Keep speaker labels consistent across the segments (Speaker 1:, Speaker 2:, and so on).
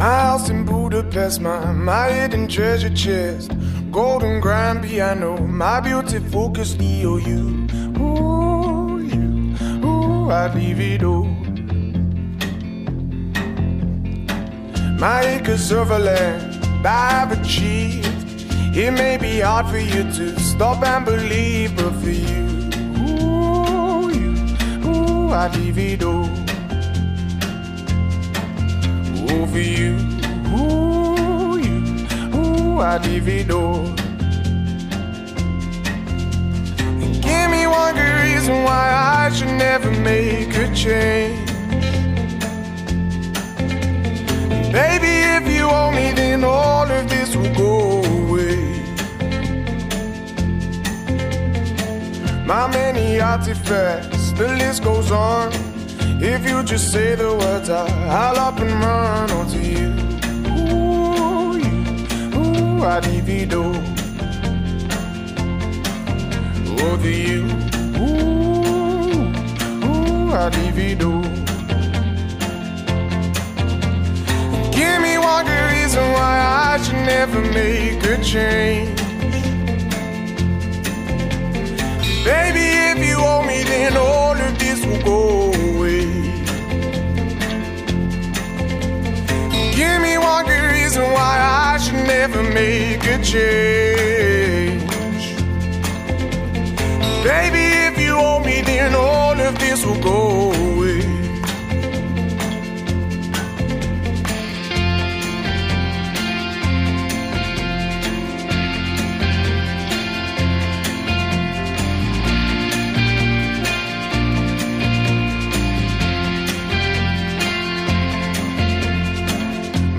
Speaker 1: My house in Budapest, my, my hidden treasure chest. Golden grand piano, my beauty focus EOU. Ooh, you, ooh, I'd leave it all. My acres of land I've achieved. It may be hard for you to stop and believe, but for you, ooh, you, ooh, I'd leave it all. For you, ooh, you, ooh, I'd it all. And give me one good reason why I should never make a change. Baby, if you owe me, then all of this will go away. My many artifacts, the list goes on. If you just say the words, I'll up and run onto you. Ooh, you, ooh, I divido. Over you, ooh, ooh, I divido. Give me one good reason why I should never make a change. Baby, if you owe me, then all of this will go away. Give me one good reason why I should never make a change. Baby, if you owe me, then all of this will go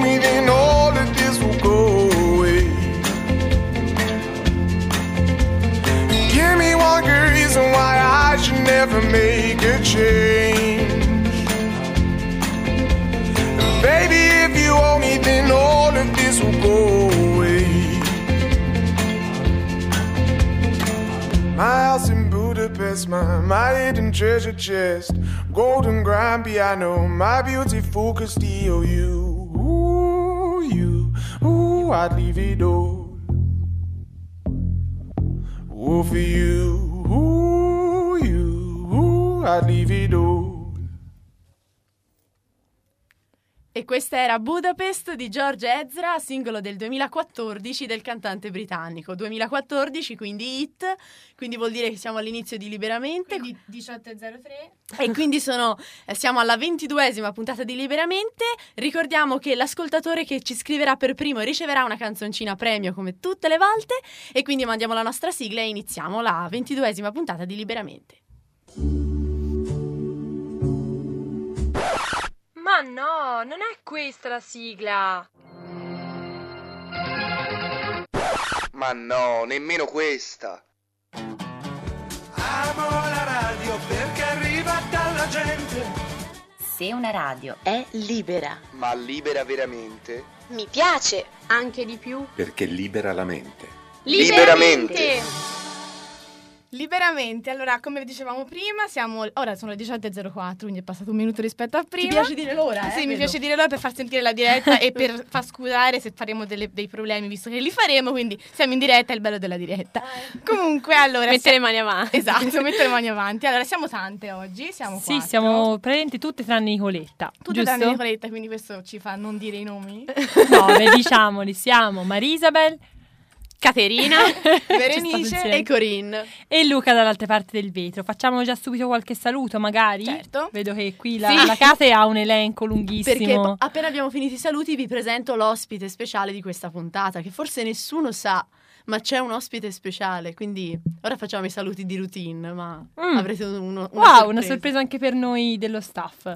Speaker 1: Me, then all of this will go away. Give me one good reason why I should never make a change. Baby, if you owe me, then all of this will go away. My house in Budapest, my, my hidden treasure chest. Golden grand piano, my beautiful focused EOU. I'd leave it all. Ooh, for you, ooh, you, ooh, I'd leave it all.
Speaker 2: E questa era Budapest di George Ezra, singolo del 2014 del cantante britannico. 2014, quindi hit, quindi vuol dire che siamo all'inizio di Liberamente.
Speaker 3: Quindi 18.03.
Speaker 2: E quindi sono, eh, siamo alla ventiduesima puntata di Liberamente. Ricordiamo che l'ascoltatore che ci scriverà per primo riceverà una canzoncina premio come tutte le volte. E quindi mandiamo la nostra sigla e iniziamo la ventiduesima puntata di Liberamente.
Speaker 4: Ma no, non è questa la sigla.
Speaker 5: Ma no, nemmeno questa.
Speaker 1: Amo la radio perché arriva dalla gente.
Speaker 6: Se una radio è libera,
Speaker 5: Ma libera veramente?
Speaker 4: Mi piace. Anche di più.
Speaker 7: perché libera la mente.
Speaker 5: Liberamente.
Speaker 3: Liberamente, allora come dicevamo prima, siamo ora sono le 18.04, quindi è passato un minuto rispetto a prima.
Speaker 2: Ti piace dire l'ora?
Speaker 3: Sì,
Speaker 2: eh,
Speaker 3: mi
Speaker 2: vedo.
Speaker 3: piace dire l'ora per far sentire la diretta e per far scusare se faremo delle- dei problemi, visto che li faremo, quindi siamo in diretta, è il bello della diretta. Comunque, allora...
Speaker 4: Mettere
Speaker 3: si-
Speaker 4: le mani avanti.
Speaker 3: Esatto, mettere le mani avanti. Allora, siamo tante oggi, siamo
Speaker 8: Sì,
Speaker 3: quattro.
Speaker 8: siamo praticamente tutte tranne Nicoletta.
Speaker 3: Tutte
Speaker 8: giusto?
Speaker 3: tranne Nicoletta, quindi questo ci fa non dire i nomi.
Speaker 8: No, beh, diciamoli, siamo Marisabel
Speaker 4: Caterina.
Speaker 3: Berenice.
Speaker 2: E Corinne.
Speaker 8: e Luca dall'altra parte del vetro. Facciamo già subito qualche saluto, magari?
Speaker 3: Certo.
Speaker 8: Vedo che qui la,
Speaker 2: Sì.
Speaker 8: la Cate ha un elenco
Speaker 2: Perché
Speaker 8: lunghissimo.
Speaker 2: p- appena abbiamo finito i saluti vi presento l'ospite speciale di questa puntata, che forse nessuno sa, ma c'è un ospite speciale, quindi ora facciamo i saluti di routine, ma
Speaker 8: Mm.
Speaker 2: avrete uno, una
Speaker 8: wow,
Speaker 2: sorpresa.
Speaker 8: una sorpresa anche per noi dello staff.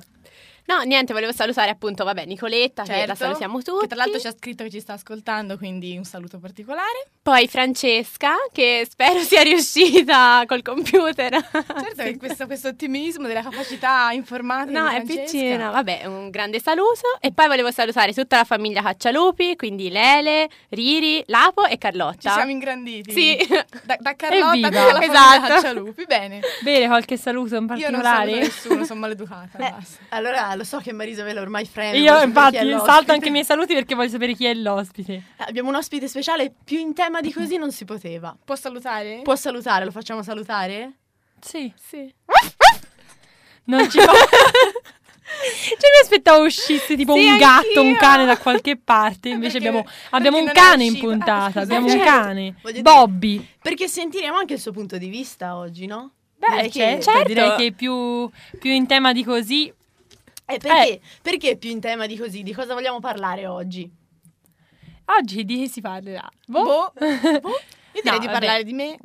Speaker 7: No, niente, volevo salutare appunto, vabbè, Nicoletta, che la
Speaker 3: Certo,
Speaker 7: salutiamo tutti.
Speaker 3: Che tra l'altro ci ha scritto che ci sta ascoltando, quindi un saluto particolare.
Speaker 7: Poi Francesca, che spero sia riuscita col computer.
Speaker 3: Certo che questo, questo ottimismo della capacità informatica
Speaker 7: No,
Speaker 3: di
Speaker 7: è
Speaker 3: Francesca.
Speaker 7: piccina. Vabbè, un grande saluto. E poi volevo salutare tutta la famiglia Caccialupi, quindi Lele, Riri, Lapo e Carlotta.
Speaker 3: Ci siamo ingranditi.
Speaker 7: Sì.
Speaker 3: Da, da Carlotta
Speaker 8: Evviva.
Speaker 3: alla famiglia
Speaker 7: Esatto.
Speaker 3: Caccialupi. Bene.
Speaker 8: Bene, qualche saluto in
Speaker 3: Io non saluto
Speaker 8: particolare?
Speaker 3: nessuno, sono maleducata.
Speaker 2: Eh,
Speaker 3: basta.
Speaker 2: Lo so che Marisabella ormai freme.
Speaker 8: Io infatti salto anche i miei saluti perché voglio sapere chi è l'ospite.
Speaker 2: Eh, Abbiamo un ospite speciale, più in tema di così non si poteva.
Speaker 3: Può salutare?
Speaker 2: Può salutare, lo facciamo salutare?
Speaker 8: Sì.
Speaker 3: Sì.
Speaker 8: Non ci fa... Cioè mi aspettavo uscisse tipo
Speaker 7: Sì,
Speaker 8: un gatto, un
Speaker 7: anch'io.
Speaker 8: cane da qualche parte, invece
Speaker 3: Perché-
Speaker 8: abbiamo, abbiamo un cane in
Speaker 3: uscito?
Speaker 8: puntata,
Speaker 3: Ah,
Speaker 8: abbiamo un
Speaker 2: certo.
Speaker 8: cane,
Speaker 2: Voglio dire-
Speaker 8: Bobby.
Speaker 2: Perché sentiremo anche il suo punto di vista oggi, no?
Speaker 8: Beh,
Speaker 2: Direi
Speaker 8: c'è-
Speaker 2: che-
Speaker 8: certo,
Speaker 7: certo.
Speaker 8: direi che più, più in tema di così.
Speaker 2: Eh, perché, perché più in tema di così? Di cosa vogliamo parlare oggi?
Speaker 8: Oggi di che si parlerà?
Speaker 3: Boh. Io direi
Speaker 8: No,
Speaker 3: di
Speaker 8: vabbè.
Speaker 3: parlare di me.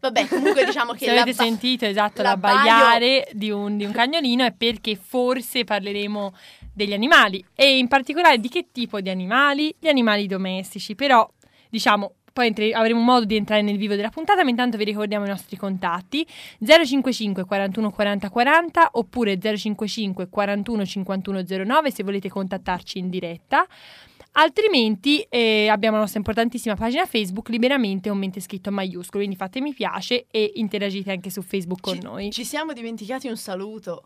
Speaker 2: Vabbè, comunque diciamo che
Speaker 8: Se avete
Speaker 2: ba-
Speaker 8: sentito esatto
Speaker 2: la
Speaker 8: l'abbaiare di, un, di un cagnolino è perché forse parleremo degli animali e in particolare di che tipo di animali? Gli animali domestici, però diciamo poi entre- avremo modo di entrare nel vivo della puntata, ma intanto vi ricordiamo i nostri contatti 055 41 40 40 oppure 055 41 51 09 se volete contattarci in diretta. Altrimenti eh, abbiamo la nostra importantissima pagina Facebook liberamente un mente scritto a maiuscolo, quindi fate mi piace e interagite anche su Facebook con
Speaker 2: ci,
Speaker 8: noi.
Speaker 2: Ci siamo dimenticati un saluto.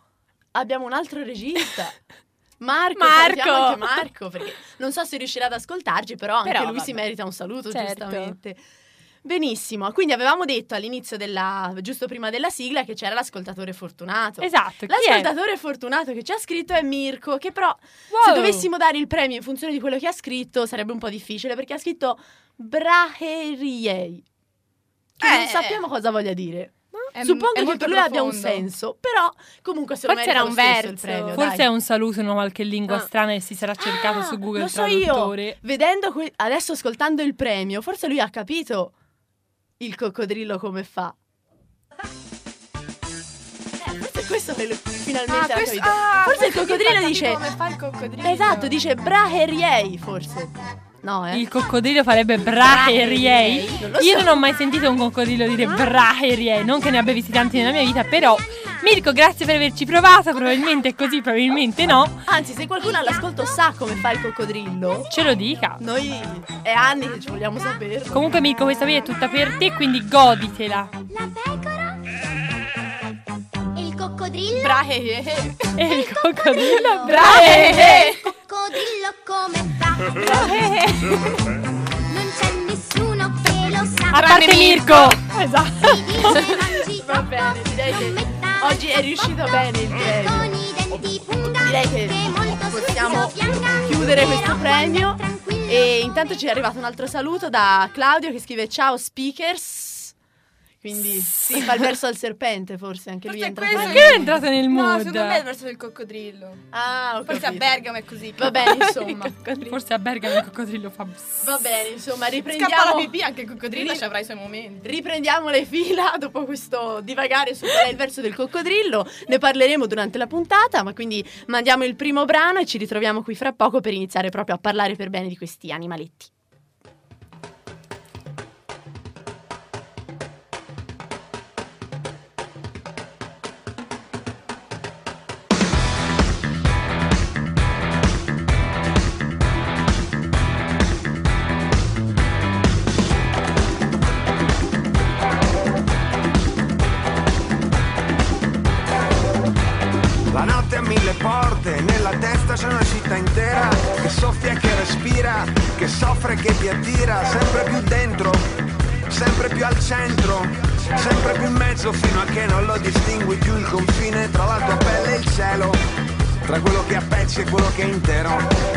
Speaker 2: Abbiamo un altro regista. Marco,
Speaker 7: Marco!
Speaker 2: Marco, perché non so se riuscirà ad ascoltarci, però anche
Speaker 7: Però,
Speaker 2: lui si
Speaker 7: vabbè.
Speaker 2: merita un saluto,
Speaker 7: Certo.
Speaker 2: giustamente. Benissimo, quindi avevamo detto all'inizio della, giusto prima della sigla, che c'era l'ascoltatore fortunato.
Speaker 8: Esatto?
Speaker 2: L'ascoltatore fortunato che ci ha scritto è Mirko, che però se
Speaker 8: Wow.
Speaker 2: dovessimo dare il premio in funzione di quello che ha scritto sarebbe un po' difficile perché ha scritto Braheriei. Che non
Speaker 3: Eh.
Speaker 2: sappiamo cosa voglia dire.
Speaker 3: È-
Speaker 2: Suppongo
Speaker 3: è
Speaker 2: che per lui abbia un senso, però comunque se
Speaker 7: Forse era un
Speaker 2: il
Speaker 7: verso.
Speaker 2: premio,
Speaker 8: Forse
Speaker 2: dai.
Speaker 8: è un saluto in una qualche lingua
Speaker 7: Ah.
Speaker 8: strana e si sarà cercato
Speaker 2: Ah,
Speaker 8: su Google
Speaker 2: lo so io.
Speaker 8: Traduttore.
Speaker 2: Vedendo que- adesso ascoltando il premio, forse lui ha capito il coccodrillo come fa. Eh, forse questo che finalmente
Speaker 3: Ah,
Speaker 2: ha
Speaker 3: questo-
Speaker 2: capito.
Speaker 3: ah,
Speaker 2: forse il
Speaker 3: questo
Speaker 2: coccodrillo dice
Speaker 3: Come fa il coccodrillo?
Speaker 2: Esatto, dice Braheriei, forse. No, eh.
Speaker 8: Il coccodrillo farebbe braheriei.
Speaker 2: Non
Speaker 8: Io non ho mai sentito un coccodrillo dire braheriei, non che ne abbia visti tanti nella mia vita, però Mirko, grazie per averci provato, probabilmente è così, probabilmente no.
Speaker 2: Anzi, se qualcuno all'ascolto sa come fa il coccodrillo,
Speaker 8: Ce lo dica.
Speaker 2: noi è anni che ci vogliamo saperlo.
Speaker 8: Comunque Mirko, questa via è tutta per te, quindi goditela.
Speaker 9: La coccodrillo,
Speaker 3: Brahe, eh, eh.
Speaker 8: E il coccodrillo
Speaker 3: Brahe.
Speaker 9: coccodrillo come fa? Non c'è nessuno che lo sa.
Speaker 8: A parte Mirko. Esatto.
Speaker 2: Va bene, direi che oggi è riuscito bene il premio.
Speaker 9: con i denti punga,
Speaker 2: Direi che possiamo chiudere questo premio. E intanto ci è arrivato un altro saluto da Claudio che scrive ciao speakers. Quindi si fa il verso al serpente, forse anche lui è
Speaker 3: Forse
Speaker 2: entrato.
Speaker 3: questo
Speaker 8: Perché è entrato nel
Speaker 3: No,
Speaker 8: mood?
Speaker 3: secondo me è il verso del coccodrillo.
Speaker 2: Ah, ho
Speaker 3: Forse a
Speaker 2: capito.
Speaker 3: Bergamo è così.
Speaker 2: Va bene, insomma.
Speaker 8: Forse a Bergamo il coccodrillo fa...
Speaker 2: Va bene, insomma,
Speaker 3: Scappa la
Speaker 2: riprendiamo
Speaker 3: pipì, anche il coccodrillo
Speaker 2: Ri-
Speaker 3: ci avrà i suoi momenti.
Speaker 2: Riprendiamo le fila dopo questo divagare su qual è il verso del coccodrillo. Ne parleremo durante la puntata, ma quindi mandiamo il primo brano e ci ritroviamo qui fra poco per iniziare proprio a parlare per bene di questi animaletti.
Speaker 1: Che intero.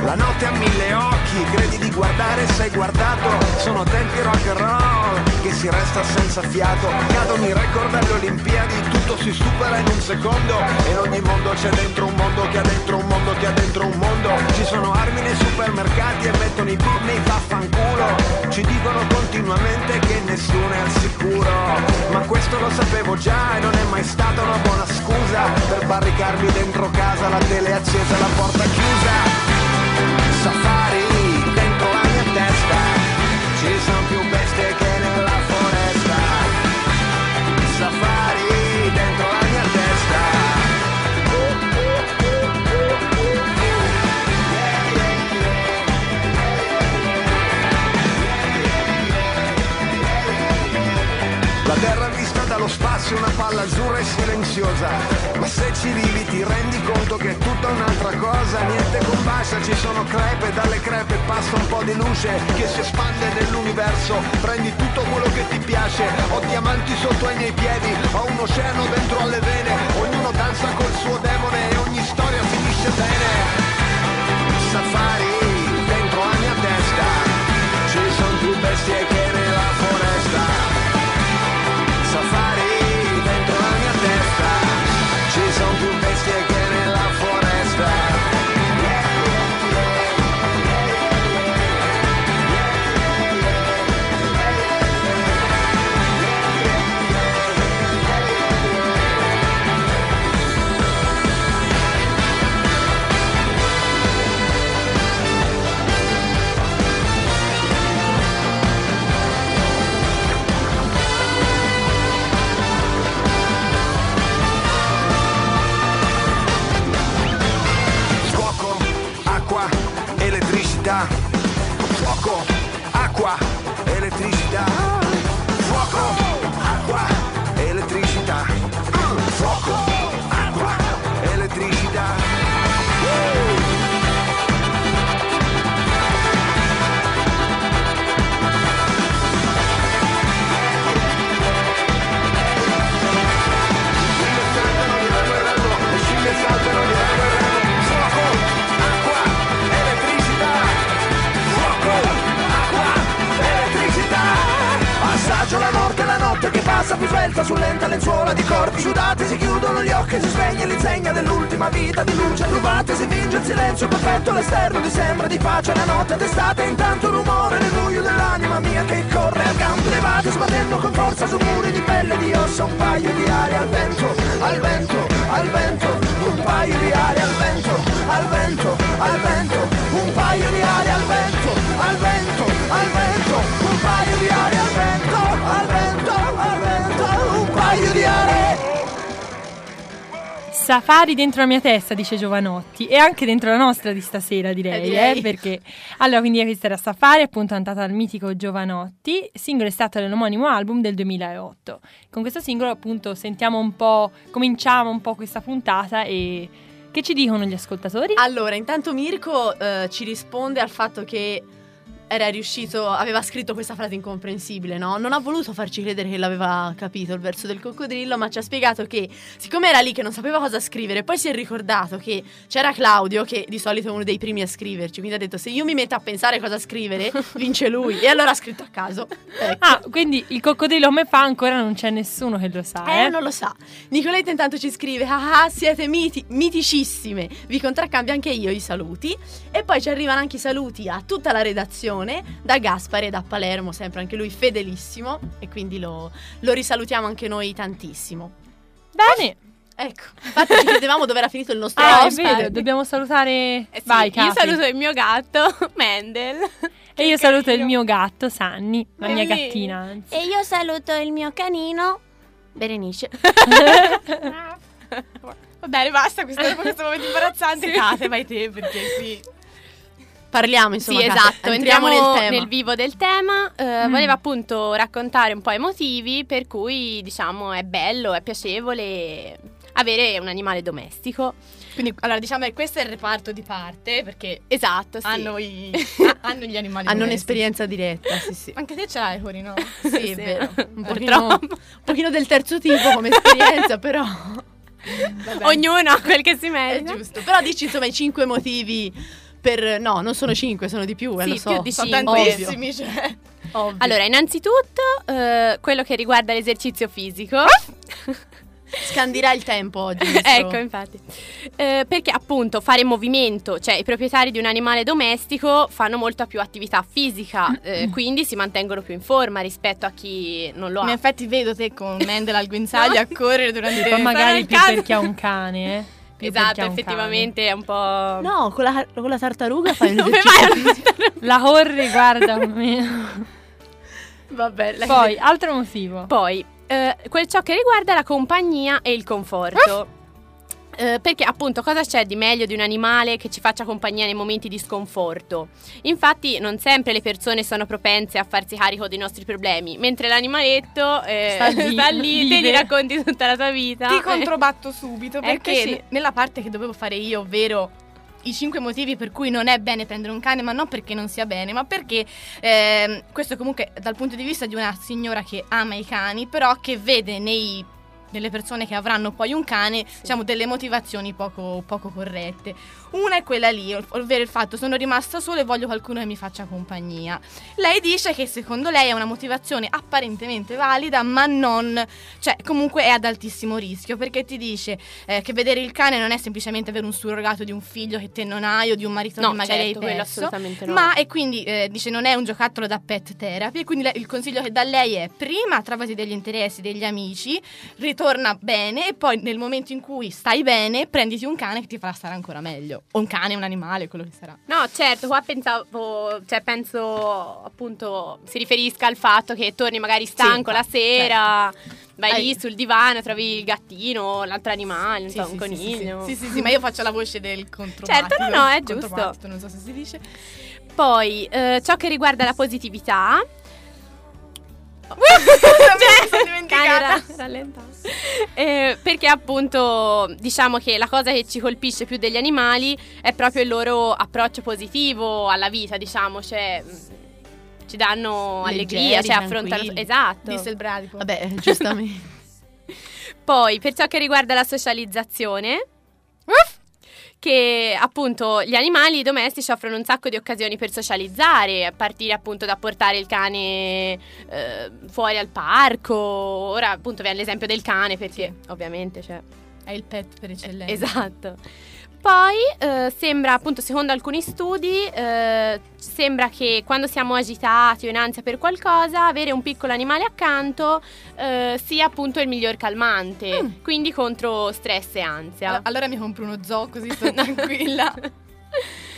Speaker 1: La notte ha mille occhi Credi di guardare sei guardato. Sono tempi rock and roll Che si resta senza fiato. Cadono i record alle Olimpiadi Tutto si supera in un secondo. E in ogni mondo c'è dentro un mondo Che ha dentro un mondo Che ha dentro un mondo. Ci sono armi nei supermercati E mettono i beat nei vaffanculo. Ci dicono continuamente Che nessuno è al sicuro. Ma questo lo sapevo già E non è mai stata una buona scusa Per
Speaker 10: sbarricarmi dentro casa, la tele accesa, la porta chiusa. Safari è una palla azzurra e silenziosa. Ma se ci vivi ti rendi conto che è tutta un'altra cosa. Niente compassa, ci sono crepe, dalle crepe passa un po' di luce Che si espande nell'universo. Prendi tutto quello che ti piace Ho diamanti sotto ai miei piedi Ho un oceano dentro alle vene. Ognuno danza col suo demone E ogni storia finisce bene. Safari Safari dentro la mia testa,
Speaker 8: dice Giovanotti, e anche dentro la nostra di stasera, direi,
Speaker 2: Eh,
Speaker 8: eh, perché allora quindi questa era Safari, appunto cantata dal mitico Giovanotti, singolo estratto dall'omonimo album del 2008. Con questo singolo, appunto, sentiamo un po', cominciamo un po' questa puntata e che ci dicono gli ascoltatori?
Speaker 2: Allora, intanto Mirko eh, ci risponde al fatto che era riuscito, aveva scritto questa frase incomprensibile, no? Non ha voluto farci credere che l'aveva capito il verso del coccodrillo, ma ci ha spiegato che siccome era lì che non sapeva cosa scrivere, poi si è ricordato che c'era Claudio, che di solito è uno dei primi a scriverci, quindi ha detto se io mi metto a pensare cosa scrivere, vince lui. E allora ha scritto a caso. Ecco.
Speaker 8: Ah, quindi il coccodrillo come fa ancora non c'è nessuno che lo sa,
Speaker 2: Eh,
Speaker 8: eh?
Speaker 2: non lo sa. Nicoletta intanto ci scrive: Ah, ah, siete miti, miticissime. Vi contraccambio anche io i saluti. E poi ci arrivano anche i saluti a tutta la redazione da Gaspare da Palermo, sempre anche lui fedelissimo. E quindi lo, lo risalutiamo anche noi tantissimo.
Speaker 8: Bene,
Speaker 2: Ecco, infatti ci chiedevamo dove era finito il nostro
Speaker 8: ah, è
Speaker 2: ospite.
Speaker 8: vero, dobbiamo salutare...
Speaker 7: Eh sì,
Speaker 8: Vai,
Speaker 7: io
Speaker 8: Capri.
Speaker 7: saluto il mio gatto, Mendel.
Speaker 8: E io saluto il mio gatto, Sanni, la mia gattina, anzi.
Speaker 11: E io saluto il mio canino, Berenice.
Speaker 3: Va bene, basta questo, questo momento imbarazzante. Cate, vai te, perché qui...
Speaker 2: Parliamo insomma.
Speaker 7: sì, esatto,
Speaker 2: entriamo,
Speaker 7: entriamo
Speaker 2: nel tema.
Speaker 7: vivo del tema. Eh,
Speaker 8: Mm.
Speaker 7: Voleva appunto raccontare un po' i motivi per cui, diciamo, è bello, è piacevole avere un animale domestico.
Speaker 3: Quindi, allora, diciamo che questo è il reparto di parte, perché
Speaker 7: Esatto, sì.
Speaker 3: hanno, i, hanno gli animali
Speaker 2: Hanno
Speaker 3: domestici.
Speaker 2: un'esperienza diretta, sì, sì.
Speaker 3: Anche te ce l'hai, Cori, no?
Speaker 2: Sì,
Speaker 7: Sì,
Speaker 2: è vero. Un pochino, un pochino del terzo tipo come esperienza, però. Vabbè.
Speaker 7: Ognuno ha quel che si
Speaker 2: È
Speaker 7: merita.
Speaker 2: giusto. Però dici insomma i cinque motivi per. No, non sono cinque, sono di più, eh,
Speaker 7: Sì,
Speaker 2: lo so.
Speaker 7: più di
Speaker 3: Sono
Speaker 7: cinque.
Speaker 3: tantissimi, cioè.
Speaker 2: Ovvio.
Speaker 7: Allora, innanzitutto, eh, quello che riguarda l'esercizio fisico.
Speaker 2: Scandirà il tempo oggi. il
Speaker 7: ecco, infatti. Eh, perché appunto fare movimento, cioè i proprietari di un animale domestico fanno molta più attività fisica, eh, quindi si mantengono più in forma rispetto a chi non lo
Speaker 3: In
Speaker 7: ha.
Speaker 3: effetti vedo te con Mendel al guinzaglio a correre durante
Speaker 8: Poi magari
Speaker 3: il
Speaker 8: più
Speaker 3: caso.
Speaker 8: per chi ha un cane, eh.
Speaker 7: Esatto, effettivamente è un po'...
Speaker 2: No, con la, con la tartaruga fai un
Speaker 7: Come vai a-
Speaker 2: fisico.
Speaker 8: cane. La corri, guarda.
Speaker 7: Vabbè, la-
Speaker 8: Poi, altro motivo.
Speaker 7: Poi, eh, quel ciò che riguarda la compagnia e il conforto. Eh, perché appunto cosa c'è di meglio di un animale che ci faccia compagnia nei momenti di sconforto? Infatti non sempre le persone sono propense a farsi carico dei nostri problemi, mentre l'animaletto eh,
Speaker 8: Sta lì,
Speaker 7: sta lì, te gli racconti tutta la tua vita.
Speaker 3: Ti controbatto subito perché
Speaker 7: Eh, sì.
Speaker 3: nella parte che dovevo fare io, ovvero i cinque motivi per cui non è bene prendere un cane, ma non perché non sia bene, ma perché ehm, questo comunque dal punto di vista di una signora che ama i cani, però che vede nei nelle persone che avranno poi un cane, diciamo, delle motivazioni poco, poco corrette. Una è quella lì, ov- ovvero il fatto sono rimasta sola e voglio qualcuno che mi faccia compagnia. Lei dice che secondo lei è una motivazione apparentemente valida, ma non, cioè comunque è ad altissimo rischio, perché ti dice eh, che vedere il cane non è semplicemente avere un surrogato di un figlio che te non hai o di un marito
Speaker 7: No,
Speaker 3: che magari
Speaker 7: certo,
Speaker 3: hai
Speaker 7: quello
Speaker 3: perso,
Speaker 7: assolutamente no.
Speaker 3: ma e quindi eh, dice non è un giocattolo da pet therapy e quindi il consiglio che dà lei è prima trovati degli interessi, degli amici, ritorna bene e poi nel momento in cui stai bene prenditi un cane che ti farà stare ancora meglio. O un cane, un animale, quello che sarà.
Speaker 7: No, certo, qua pensavo, cioè penso appunto si riferisca al fatto che torni magari stanco la
Speaker 3: infatti,
Speaker 7: sera, vai
Speaker 3: Eh.
Speaker 7: lì sul divano, trovi il gattino, l'altro animale, non
Speaker 3: Sì,
Speaker 7: so,
Speaker 3: sì,
Speaker 7: un
Speaker 3: sì, sì,
Speaker 7: coniglio.
Speaker 3: Sì, sì, sì, ma io faccio la voce del controbattito.
Speaker 7: Certo, no, no, è giusto.
Speaker 3: Non so se si dice.
Speaker 7: Poi, eh, ciò che riguarda la positività.
Speaker 3: Mi sono dimenticata.
Speaker 7: Cane, ra- rallentato. Eh, perché appunto diciamo che la cosa che ci colpisce più degli animali è proprio il loro approccio positivo alla vita, diciamo, cioè mh, ci danno
Speaker 2: Leggeri,
Speaker 7: allegria, cioè affrontano esatto.
Speaker 3: Disse il bradipo.
Speaker 2: Vabbè, giustamente.
Speaker 7: Poi, per ciò che riguarda la socializzazione, che appunto gli animali domestici offrono un sacco di occasioni per socializzare, a partire appunto da portare il cane eh, fuori al parco. Ora appunto viene l'esempio del cane perché ovviamente cioè,
Speaker 3: È il pet per eccellenza.
Speaker 7: Esatto. Poi eh, sembra, appunto, secondo alcuni studi, eh, sembra che quando siamo agitati o in ansia per qualcosa, avere un piccolo animale accanto eh, sia appunto il miglior calmante,
Speaker 3: Mm.
Speaker 7: quindi contro stress e ansia.
Speaker 3: All- Allora mi compro uno zoo così sto tranquilla.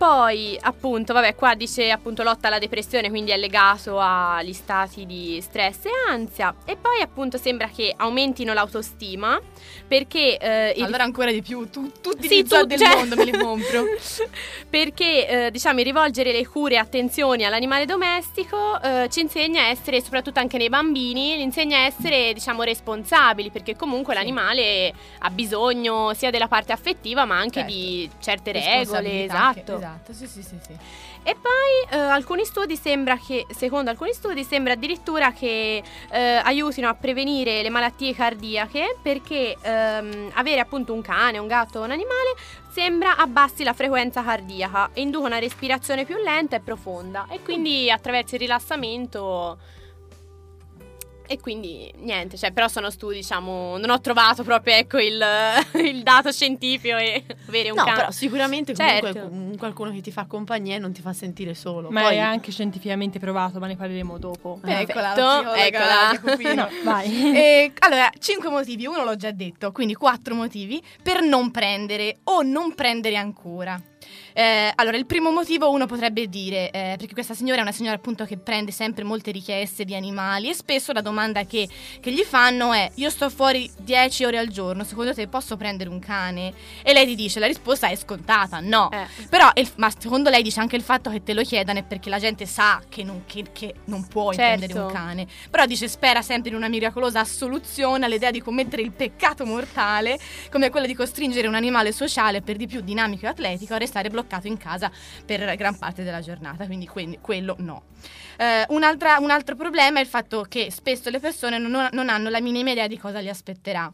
Speaker 7: Poi, appunto, vabbè, qua dice appunto lotta alla depressione, quindi è legato agli stati di stress e ansia. E poi, appunto, sembra che aumentino l'autostima perché eh, il-
Speaker 3: allora ancora di più, tu- tutti
Speaker 7: Sì,
Speaker 3: gli
Speaker 7: tu-
Speaker 3: del
Speaker 7: cioè-
Speaker 3: mondo me li compro.
Speaker 7: perché eh, diciamo rivolgere le cure e attenzioni all'animale domestico eh, ci insegna a essere soprattutto anche nei bambini ci insegna a essere diciamo responsabili perché comunque l'animale ha bisogno sia della parte affettiva ma anche
Speaker 3: Certo.
Speaker 7: di certe regole esatto
Speaker 3: che- esatto, sì, sì, sì, sì.
Speaker 7: e poi eh, alcuni studi sembra che, secondo alcuni studi, sembra addirittura che eh, aiutino a prevenire le malattie cardiache perché ehm, avere appunto un cane, un gatto o un animale sembra abbassi la frequenza cardiaca e induca una respirazione più lenta e profonda e quindi attraverso il rilassamento e quindi niente, cioè, però sono studi, diciamo, non ho trovato proprio ecco il, il dato scientifico e avere un
Speaker 2: No,
Speaker 7: cane.
Speaker 2: però sicuramente comunque
Speaker 7: Certo.
Speaker 2: un- qualcuno che ti fa compagnia e non ti fa sentire solo.
Speaker 8: Ma
Speaker 2: Poi
Speaker 8: è anche scientificamente provato, ma ne parleremo dopo.
Speaker 3: Eccola,
Speaker 7: Perfetto, eccola.
Speaker 3: Jacopino.
Speaker 8: No, vai.
Speaker 3: E, allora, cinque motivi, uno l'ho già detto, quindi quattro motivi per non prendere o non prendere ancora. Eh, allora, il primo motivo uno potrebbe dire, eh, perché questa signora è una signora appunto che prende sempre molte richieste di animali e spesso la domanda che, che gli fanno è, io sto fuori 10 ore al giorno, secondo te posso prendere un cane? E lei ti dice, la risposta è scontata, no.
Speaker 7: Eh.
Speaker 3: Però, il- ma secondo lei dice anche il fatto che te lo chiedano è perché la gente sa che non, che- che non puoi
Speaker 7: Certo.
Speaker 3: prendere un cane. Però dice spera sempre in una miracolosa assoluzione all'idea di commettere il peccato mortale come quello di costringere un animale sociale per di più dinamico e atletico a restare bloccato in casa per gran parte della giornata. Quindi, quindi quello no. Eh, un'altra- un altro problema è il fatto che spesso le persone non, non hanno la minima idea di cosa li aspetterà.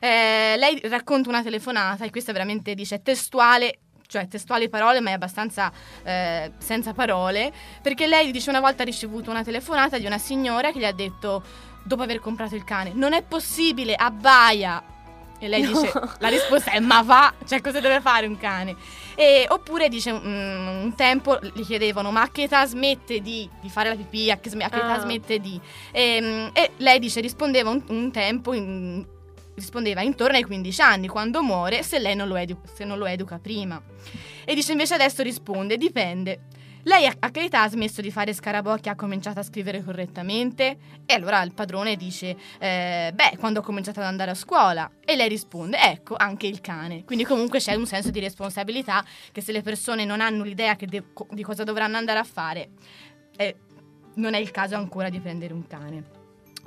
Speaker 3: Eh, lei racconta una telefonata e questa veramente dice testuale cioè testuali parole, ma è abbastanza eh, senza parole, perché lei dice una volta ha ricevuto una telefonata di una signora che gli ha detto dopo aver comprato il cane. Non è possibile, abbaia. E lei dice, la risposta è ma va, cioè cosa deve fare un cane? E, oppure dice, mm, un tempo gli chiedevano ma a che età smette di, di fare la pipì, a che, a che età
Speaker 7: Ah.
Speaker 3: smette di... E, mm, e lei dice, rispondeva un, un tempo, in- rispondeva intorno ai 15 anni, quando muore, se lei non lo, edu- se non lo educa prima. E dice invece adesso risponde, dipende. Lei a che età ha smesso di fare scarabocchi e ha cominciato a scrivere correttamente? E allora il padrone dice, eh, beh, quando ho cominciato ad andare a scuola. E lei risponde, ecco, anche il cane. Quindi comunque c'è un senso di responsabilità che se le persone non hanno l'idea de- di cosa dovranno andare a fare, eh, non è il caso ancora di prendere un cane.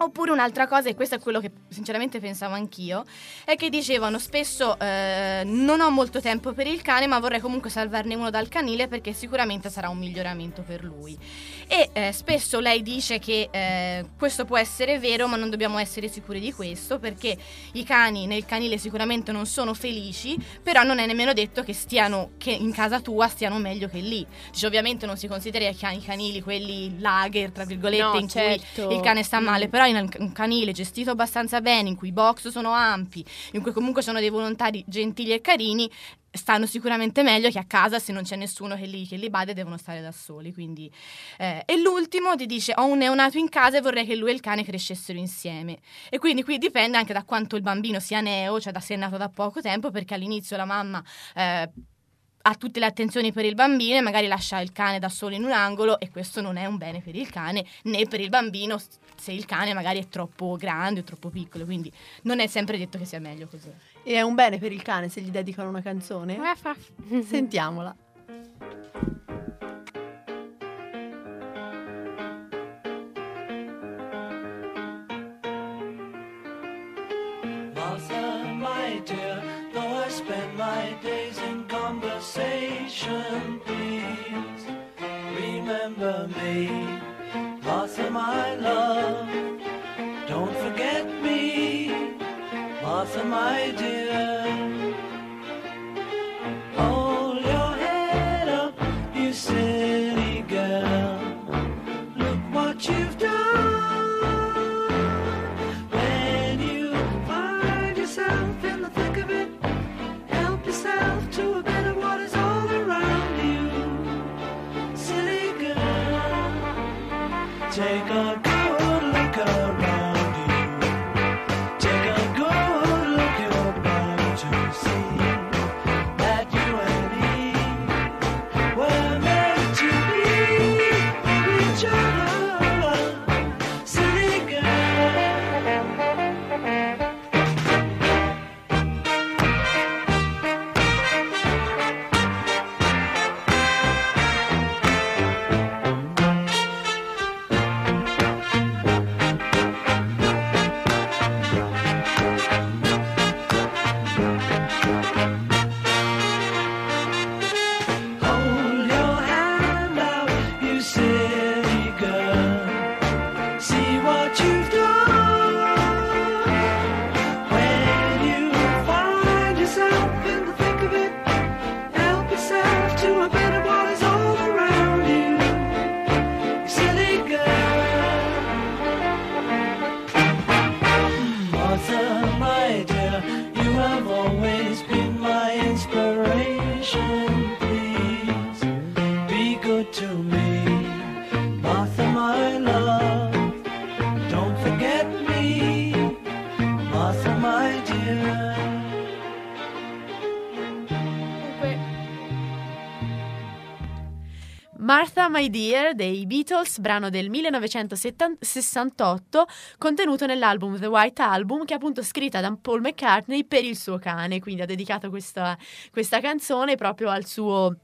Speaker 3: Oppure un'altra cosa, e questo è quello che sinceramente pensavo anch'io, è che dicevano spesso eh, non ho molto tempo per il cane, ma vorrei comunque salvarne uno dal canile perché sicuramente sarà un miglioramento per lui. E eh, spesso lei dice che eh, questo può essere vero, ma non dobbiamo essere sicuri di questo perché i cani nel canile sicuramente non sono felici, però non è nemmeno detto che stiano che in casa tua stiano meglio che lì. Dice, ovviamente non si considera i cani- i canili quelli lager, tra virgolette,
Speaker 7: No,
Speaker 3: in
Speaker 7: certo.
Speaker 3: cui il cane sta male, però in un- canile gestito abbastanza bene, in cui i box sono ampi, in cui comunque sono dei volontari gentili e carini, stanno sicuramente meglio che a casa se non c'è nessuno che li, che li bade devono stare da soli. Quindi, eh, E l'ultimo ti dice ho un neonato in casa e vorrei che lui e il cane crescessero insieme. E quindi qui dipende anche da quanto il bambino sia neo, cioè da se è nato da poco tempo, perché all'inizio la mamma... eh, ha tutte le attenzioni per il bambino e magari lascia il cane da solo in un angolo e questo non è un bene per il cane né per il bambino se il cane magari è troppo grande o troppo piccolo, quindi non è sempre detto che sia meglio così.
Speaker 2: E è un bene per il cane se gli dedicano una canzone? Sentiamola.
Speaker 12: Martha, my dear, though I spend my days conversation, please remember me. Martha, my love, don't forget me. Martha, my dear. To me, Martha, my love. Don't forget me, Martha, my dear.
Speaker 2: Martha My Dear dei Beatles, brano del 1968, contenuto nell'album The White Album, che è appunto scritta da Paul McCartney per il suo cane, quindi ha dedicato questa, questa canzone proprio al suo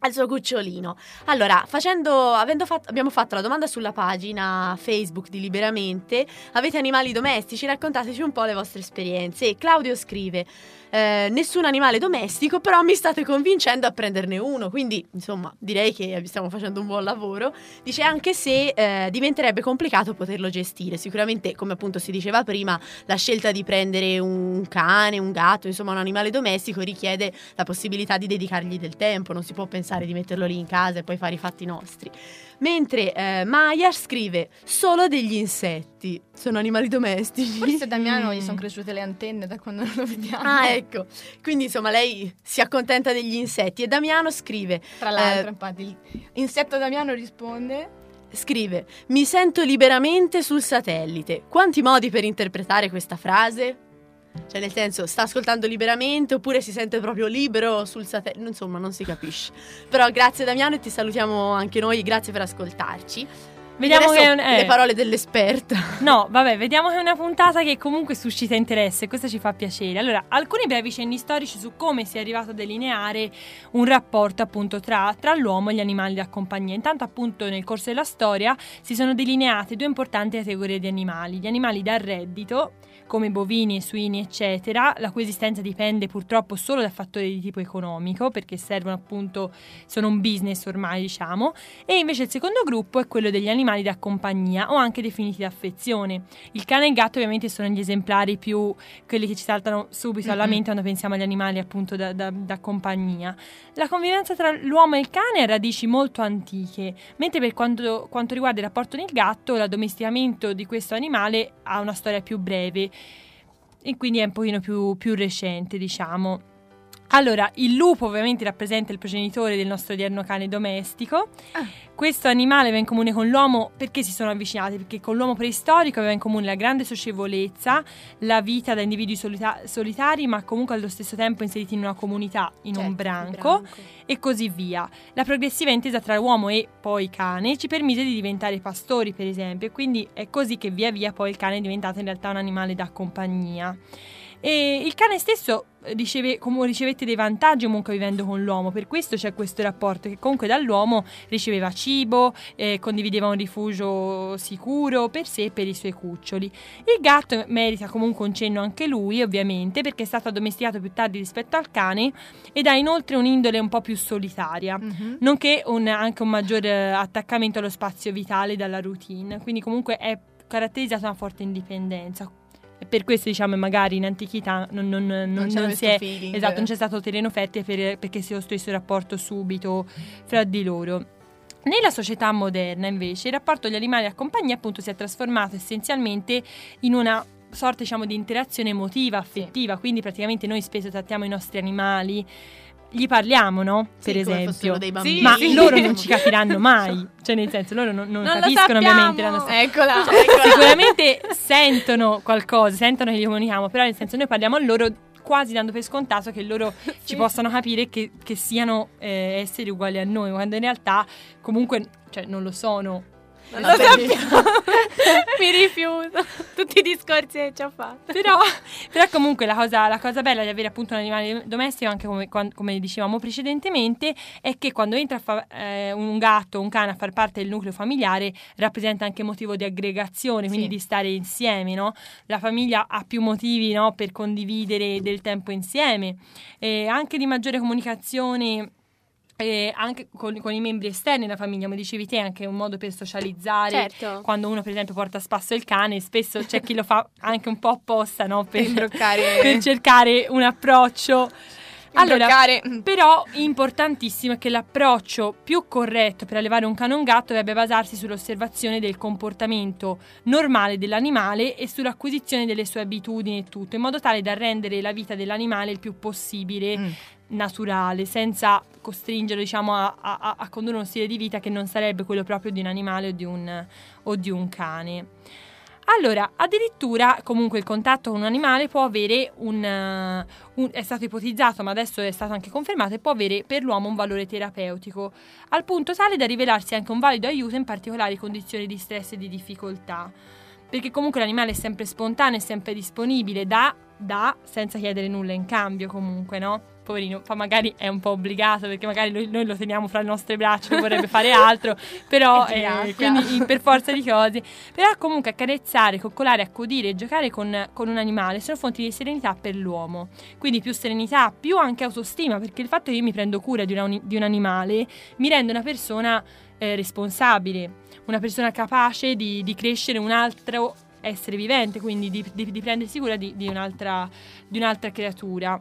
Speaker 2: al suo cucciolino. Allora, facendo, fatto, abbiamo fatto la domanda sulla pagina Facebook di Liberamente, avete animali domestici? Raccontateci un po' le vostre esperienze. E Claudio scrive, eh, nessun animale domestico, però mi state convincendo a prenderne uno, quindi insomma direi che stiamo facendo un buon lavoro. Dice anche se eh, diventerebbe complicato poterlo gestire, sicuramente come appunto si diceva prima, la scelta di prendere un cane, un gatto, insomma un animale domestico richiede la possibilità di dedicargli del tempo, non si può pensare pensare di metterlo lì in casa e poi fare i fatti nostri. Mentre eh, Maya scrive solo degli insetti, sono animali domestici.
Speaker 3: Forse a Damiano gli sono cresciute le antenne da quando non lo vediamo.
Speaker 2: Ah, ecco. Quindi insomma lei si accontenta degli insetti e Damiano scrive
Speaker 3: Tra l'altro,
Speaker 2: Eh,
Speaker 3: infatti, il insetto Damiano risponde.
Speaker 2: Scrive: Mi sento liberamente sul satellite. Quanti modi per interpretare questa frase? Cioè, nel senso, sta ascoltando liberamente oppure si sente proprio libero sul satellite? Insomma, non si capisce. Però grazie Damiano e ti salutiamo anche noi, grazie per ascoltarci.
Speaker 8: Vediamo che è un- eh.
Speaker 2: le parole dell'esperta.
Speaker 8: No, vabbè, vediamo che è una puntata che comunque suscita interesse, questo ci fa piacere. Allora, alcuni brevi cenni storici su come si è arrivato a delineare un rapporto appunto tra, tra l'uomo e gli animali da compagnia. Intanto appunto nel corso della storia si sono delineate due importanti categorie di animali, gli animali da reddito come bovini e suini eccetera, la cui esistenza dipende purtroppo solo da fattori di tipo economico perché servono appunto, sono un business ormai diciamo, e invece il secondo gruppo è quello degli animali da compagnia o anche definiti d'affezione. Il cane e il gatto ovviamente sono gli esemplari più quelli che ci saltano subito alla
Speaker 3: Mhm.
Speaker 8: mente quando pensiamo agli animali appunto da, da- da compagnia. La convivenza tra l'uomo e il cane ha radici molto antiche, mentre per quanto, quanto riguarda il rapporto il gatto, l'addomesticamento di questo animale ha una storia più breve e quindi è un pochino più, più recente diciamo. Allora, il lupo ovviamente rappresenta il progenitore del nostro odierno cane domestico. Questo animale aveva in comune con l'uomo perché si sono avvicinati? Perché con l'uomo preistorico aveva in comune la grande socievolezza, la vita da individui solita- solitari, ma comunque allo stesso tempo inseriti in una comunità, in un
Speaker 2: Certo,
Speaker 8: branco e così via. La progressiva intesa tra uomo e poi cane ci permise di diventare pastori, per esempio, e quindi è così che via via poi il cane è diventato in realtà un animale da compagnia. E il cane stesso riceve, comunque ricevette dei vantaggi comunque vivendo con l'uomo, per questo c'è questo rapporto che comunque dall'uomo riceveva cibo, eh, condivideva un rifugio sicuro per sé e per i suoi cuccioli. Il gatto merita comunque un cenno anche lui, ovviamente, perché è stato addomesticato più tardi rispetto al cane ed ha inoltre un'indole un po' più solitaria
Speaker 3: Mhm.
Speaker 8: nonché un- anche un maggior eh, attaccamento allo spazio vitale dalla routine, quindi comunque è caratterizzato da una forte indipendenza. Per questo diciamo magari in antichità non, non- non-
Speaker 3: Non
Speaker 8: non si è
Speaker 3: feeling.
Speaker 8: esatto, non c'è stato terreno fertile per- perché si costruisse un rapporto subito fra di loro. Nella società moderna, invece, il rapporto agli animali a compagnia appunto si è trasformato essenzialmente in una sorta diciamo di interazione emotiva, affettiva, quindi praticamente noi spesso trattiamo i nostri animali gli parliamo, no?
Speaker 2: Sì,
Speaker 8: per
Speaker 2: come
Speaker 8: esempio.
Speaker 2: bambini.
Speaker 8: Ma
Speaker 2: Sì.
Speaker 8: loro non ci capiranno mai, cioè nel senso loro non, non
Speaker 3: Non
Speaker 8: capiscono ovviamente la nostra
Speaker 3: Eccola.
Speaker 8: Sicuramente sentono qualcosa, sentono che gli comunichiamo, però nel senso noi parliamo a loro quasi dando per scontato che loro ci possano capire che, che siano eh, esseri uguali a noi, quando in realtà comunque cioè, non lo sono.
Speaker 7: Non
Speaker 2: No,
Speaker 7: lo sappiamo. Mi rifiuto. Tutti i discorsi che ci ha fatto.
Speaker 8: Però, però comunque la cosa, la cosa bella di avere appunto un animale domestico, anche come, come dicevamo precedentemente, è che quando entra fa- eh, un gatto o un cane a far parte del nucleo familiare rappresenta anche motivo di aggregazione, quindi
Speaker 3: Sì.
Speaker 8: di stare insieme, no? La famiglia ha più motivi no, per condividere del tempo insieme, e anche di maggiore comunicazione. Eh, anche con, con i membri esterni della famiglia, come dicevi te, è anche un modo per socializzare,
Speaker 7: Certo.
Speaker 8: quando uno per esempio porta a spasso il cane, spesso c'è chi lo fa anche un po' apposta, no? Per,
Speaker 3: Per
Speaker 8: cercare un approccio. Allora, però importantissimo è che l'approccio più corretto per allevare un cane o un gatto dovrebbe basarsi sull'osservazione del comportamento normale dell'animale e sull'acquisizione delle sue abitudini e tutto, in modo tale da rendere la vita dell'animale il più possibile
Speaker 3: Mm.
Speaker 8: Naturale, senza costringerlo diciamo, a, a- a condurre uno stile di vita che non sarebbe quello proprio di un animale o di un, o di un cane. Allora, addirittura comunque il contatto con un animale può avere un, un- è stato ipotizzato, ma adesso è stato anche confermato, e può avere per l'uomo un valore terapeutico, al punto tale da rivelarsi anche un valido aiuto in particolari condizioni di stress e di difficoltà. Perché comunque l'animale è sempre spontaneo, è sempre disponibile, dà, dà senza chiedere nulla in cambio comunque, no? Poverino, poi magari è un po' obbligato perché magari noi, noi lo teniamo fra le nostre braccia, non vorrebbe fare altro, però
Speaker 3: E
Speaker 8: eh, quindi in- per forza di cose. Però comunque accarezzare, coccolare, accudire e giocare con, con un animale sono fonti di serenità per l'uomo. Quindi più serenità, più anche autostima, perché il fatto che io mi prendo cura di, una di un animale mi rende una persona eh, responsabile, una persona capace di, di crescere un altro essere vivente, quindi di, di- di prendersi cura di, di un'altra, di un'altra creatura.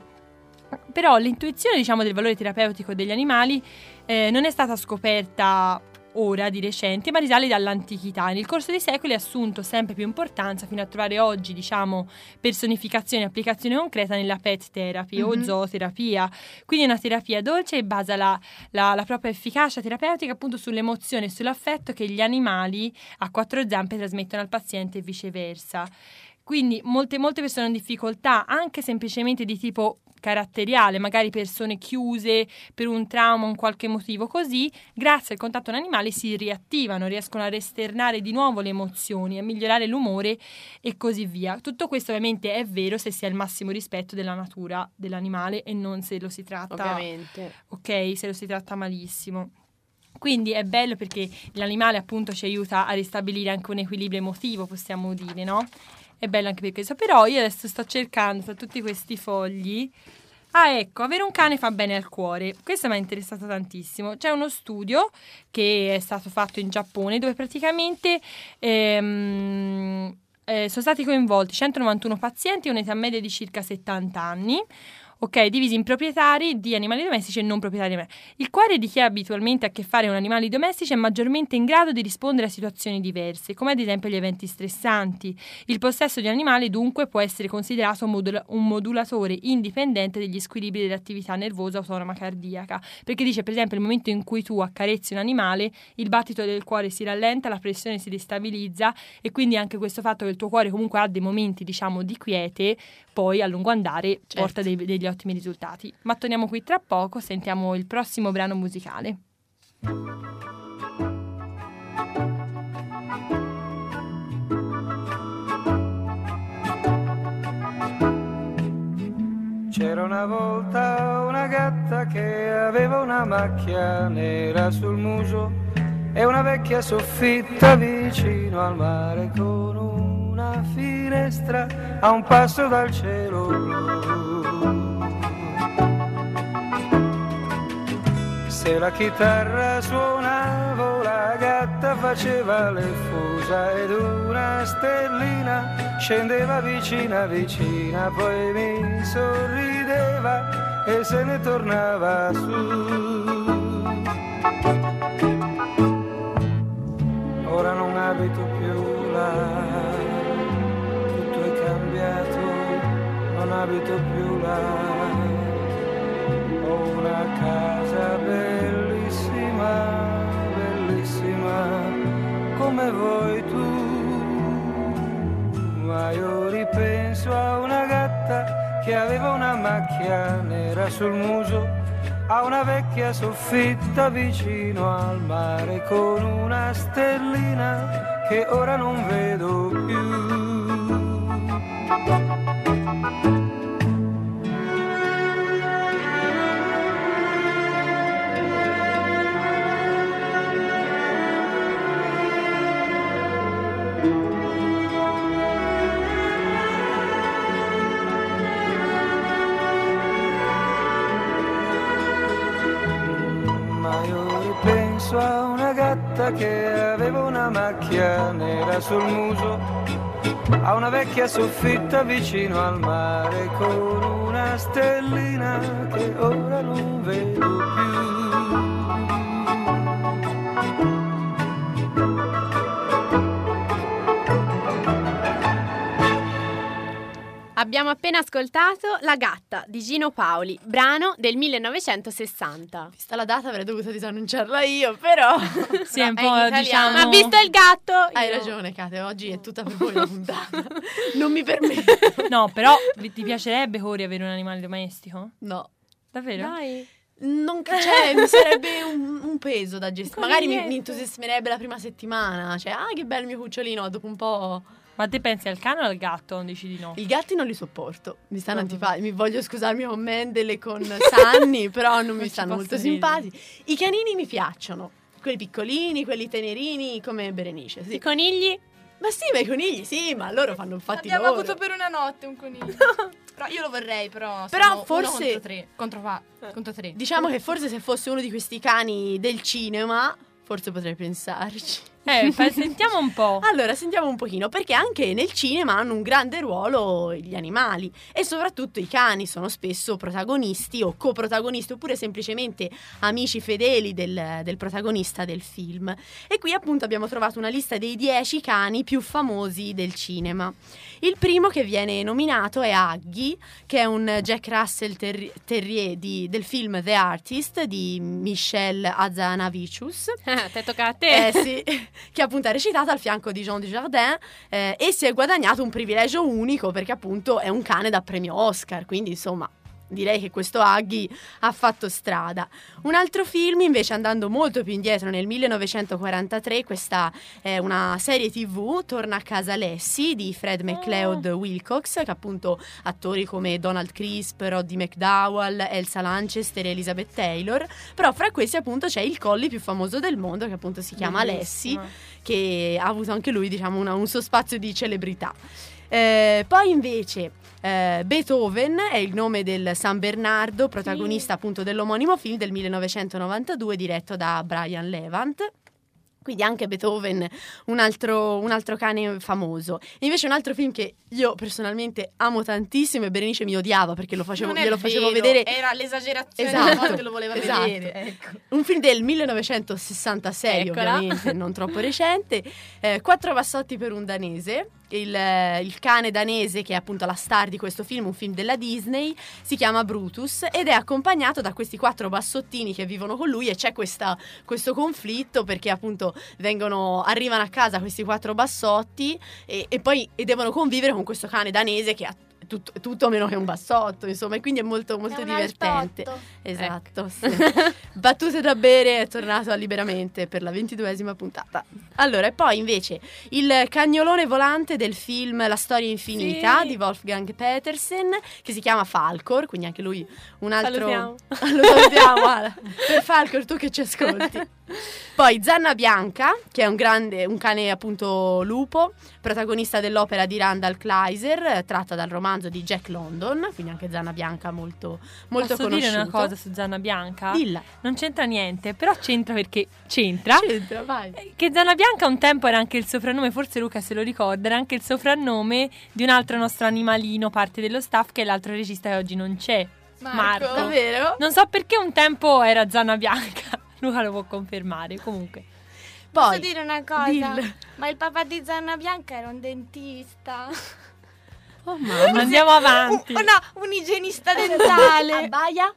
Speaker 8: però l'intuizione diciamo, del valore terapeutico degli animali eh, non è stata scoperta ora di recente, ma risale dall'antichità. Nel corso dei secoli ha assunto sempre più importanza fino a trovare oggi, diciamo, personificazione e applicazione concreta nella pet therapy o
Speaker 2: Mhm.
Speaker 8: zooterapia. Quindi è una terapia dolce e basa la, la- la propria efficacia terapeutica appunto sull'emozione e sull'affetto che gli animali a quattro zampe trasmettono al paziente e viceversa. Quindi molte, molte persone hanno difficoltà anche semplicemente di tipo caratteriale, magari persone chiuse per un trauma, un qualche motivo così, grazie al contatto con animali si riattivano, riescono a resternare di nuovo le emozioni, a migliorare l'umore e così via. Tutto questo ovviamente è vero se si ha il massimo rispetto della natura dell'animale e non se lo si tratta
Speaker 2: Ovviamente.
Speaker 8: ok, se lo si tratta malissimo. Quindi è bello perché l'animale appunto ci aiuta a ristabilire anche un equilibrio emotivo, possiamo dire, no? È bello anche per questo. Però io adesso sto cercando tra tutti questi fogli. Ah, ecco, avere un cane fa bene al cuore. Questo mi ha interessato tantissimo. C'è uno studio che è stato fatto in Giappone dove praticamente ehm, eh, sono stati coinvolti 191 pazienti, un'età media di circa 70 anni. Ok, divisi in proprietari di animali domestici e non proprietari. di animali. Il cuore di chi ha abitualmente a che fare con animali domestici è maggiormente in grado di rispondere a situazioni diverse, come ad esempio gli eventi stressanti. Il possesso di un animale dunque può essere considerato un modulatore indipendente degli squilibri dell'attività nervosa autonoma cardiaca, perché dice per esempio nel momento in cui tu accarezzi un animale, il battito del cuore si rallenta, la pressione si destabilizza e quindi anche questo fatto che il tuo cuore comunque ha dei momenti diciamo di quiete, poi a lungo andare
Speaker 2: Certo.
Speaker 8: porta dei- degli ottimi risultati. Ma torniamo qui tra poco, sentiamo il prossimo brano musicale.
Speaker 13: C'era una volta una gatta che aveva una macchia nera sul muso e una vecchia soffitta vicino al mare con una finestra a un passo dal cielo blu. Se la chitarra suonavo la gatta faceva le fusa ed una stellina scendeva vicina vicina poi mi sorrideva e se ne tornava su. Ora non abito più là, tutto è cambiato, non abito più là. Ho una casa bellissima, come vuoi tu. Ma io ripenso a una gatta che aveva una macchia nera sul muso, a una vecchia soffitta vicino al mare con una stellina che ora non vedo più. Che aveva una macchia nera sul muso, a una vecchia soffitta vicino al mare con una stellina che ora non vedo più.
Speaker 7: Abbiamo appena ascoltato La gatta di Gino Paoli, brano del 1960.
Speaker 2: Vista la data avrei dovuto disannunciarla io, però...
Speaker 8: Sì, è un
Speaker 2: È
Speaker 8: po'
Speaker 2: in italiano.
Speaker 8: diciamo
Speaker 7: Ma visto il gatto?
Speaker 2: Hai
Speaker 7: io-
Speaker 2: ragione, Kate, oggi è tutta per voi la puntata. Non mi permetto.
Speaker 8: No, però vi- ti piacerebbe Cori avere un animale domestico?
Speaker 2: No.
Speaker 8: Davvero?
Speaker 7: Dai.
Speaker 2: Non, cioè, mi sarebbe un, un peso da gestire. Magari mi, mi entusiasmerebbe la prima settimana. Cioè, ah, che bello il mio cucciolino. Dopo un po'.
Speaker 8: Ma te pensi al cane o al gatto? Non dici di no?
Speaker 2: I gatti non li sopporto. Mi stanno
Speaker 8: Vabbè.
Speaker 2: antipatici. Mi voglio scusarmi con Mendele e con Sanni, però non
Speaker 8: Non
Speaker 2: mi stanno molto simpatici. I canini mi piacciono. Quelli piccolini, quelli tenerini, come Berenice. Sì.
Speaker 7: I conigli?
Speaker 2: Ma sì, ma i conigli, sì, ma loro fanno i fatti
Speaker 3: Abbiamo
Speaker 2: loro.
Speaker 3: avuto per una notte un coniglio. però io lo vorrei, però.
Speaker 2: Però forse-
Speaker 3: Contro tre. Contro, fa- contro tre.
Speaker 2: Diciamo che forse se fosse uno di questi cani del cinema, forse potrei pensarci.
Speaker 8: Eh, sentiamo un po'.
Speaker 2: Allora, sentiamo un pochino, perché anche nel cinema hanno un grande ruolo gli animali e soprattutto i cani sono spesso protagonisti o coprotagonisti oppure semplicemente amici fedeli del, del protagonista del film. E qui appunto abbiamo trovato una lista dei 10 cani più famosi del cinema. Il primo che viene nominato è Aggie, che è un Jack Russell terri- Terrier di- del film The Artist di Michel Azanavicius.
Speaker 7: Te tocca a te.
Speaker 2: Eh sì, che appunto ha recitato al fianco di Jean Dujardin eh, e si è guadagnato un privilegio unico perché appunto è un cane da premio Oscar, quindi insomma direi che questo Aghi ha fatto strada. Un altro film invece andando molto più indietro nel 1943, questa è una serie tv, Torna a casa Lessie di Fred McLeod Wilcox, che appunto attori come Donald Crisp, Roddy McDowell, Elsa Lanchester e Elizabeth Taylor, però fra questi appunto c'è il colli più famoso del mondo che appunto si chiama
Speaker 7: Bellissimo.
Speaker 2: Lessie, che ha avuto anche lui diciamo una- un suo spazio di celebrità. Eh, poi invece eh, Beethoven è il nome del San Bernardo, protagonista appunto dell'omonimo film del 1992 diretto da Brian Levant. Quindi anche Beethoven, un altro, un altro cane famoso. Invece un altro film che io personalmente amo tantissimo e Berenice mi odiava perché lo facevo, glielo facevo
Speaker 3: vero,
Speaker 2: vedere
Speaker 3: Era l'esagerazione
Speaker 2: Esatto,
Speaker 3: che lo voleva
Speaker 2: esatto.
Speaker 3: vedere. Ecco.
Speaker 2: un film del 1966,
Speaker 7: Eccola.
Speaker 2: ovviamente, non troppo recente. eh, Quattro bassotti per un danese. Il, eh, il cane danese, che è appunto la star di questo film, un film della Disney, si chiama Brutus ed è accompagnato da questi quattro bassottini che vivono con lui e c'è questa- questo conflitto perché appunto vengono, arrivano a casa questi quattro bassotti e, e poi e devono convivere con questo cane danese che ha tutto, tutto meno che un bassotto, insomma, e quindi è molto, molto
Speaker 3: È
Speaker 2: divertente. Esatto, sì. Battute da bere è tornato a liberamente per la ventiduesima puntata. Allora, e poi invece il cagnolone volante del film La storia infinita
Speaker 7: Sì.
Speaker 2: di Wolfgang Petersen, che si chiama Falcor, quindi anche lui un altro...
Speaker 7: Salutiamo.
Speaker 2: Lo salutiamo, guarda. Per Falcor, tu che ci ascolti. Poi Zanna Bianca, che è un grande, un cane appunto lupo, protagonista dell'opera di Randall Kleiser, tratta dal romanzo di Jack London, quindi anche Zanna Bianca molto, molto
Speaker 8: Posso
Speaker 2: conosciuto.
Speaker 8: dire una cosa su Zanna Bianca?
Speaker 2: Dilla.
Speaker 8: Non c'entra niente, però c'entra perché c'entra.
Speaker 2: C'entra, vai.
Speaker 8: Eh, Che Zanna Bianca un tempo era anche il soprannome, forse Luca se lo ricorda, era anche il soprannome di un altro nostro animalino, parte dello staff, che è l'altro regista che oggi non c'è.
Speaker 3: Marco.
Speaker 2: Davvero?
Speaker 8: Non so perché un tempo era Zanna Bianca. Luca lo può confermare, comunque.
Speaker 3: Posso
Speaker 2: Poi,
Speaker 3: dire una cosa?
Speaker 2: dillo.
Speaker 3: Ma il papà di Zanna Bianca era un dentista.
Speaker 2: Oh mamma.
Speaker 8: Andiamo avanti.
Speaker 3: Oh no, un igienista dentale.
Speaker 2: Abbaia?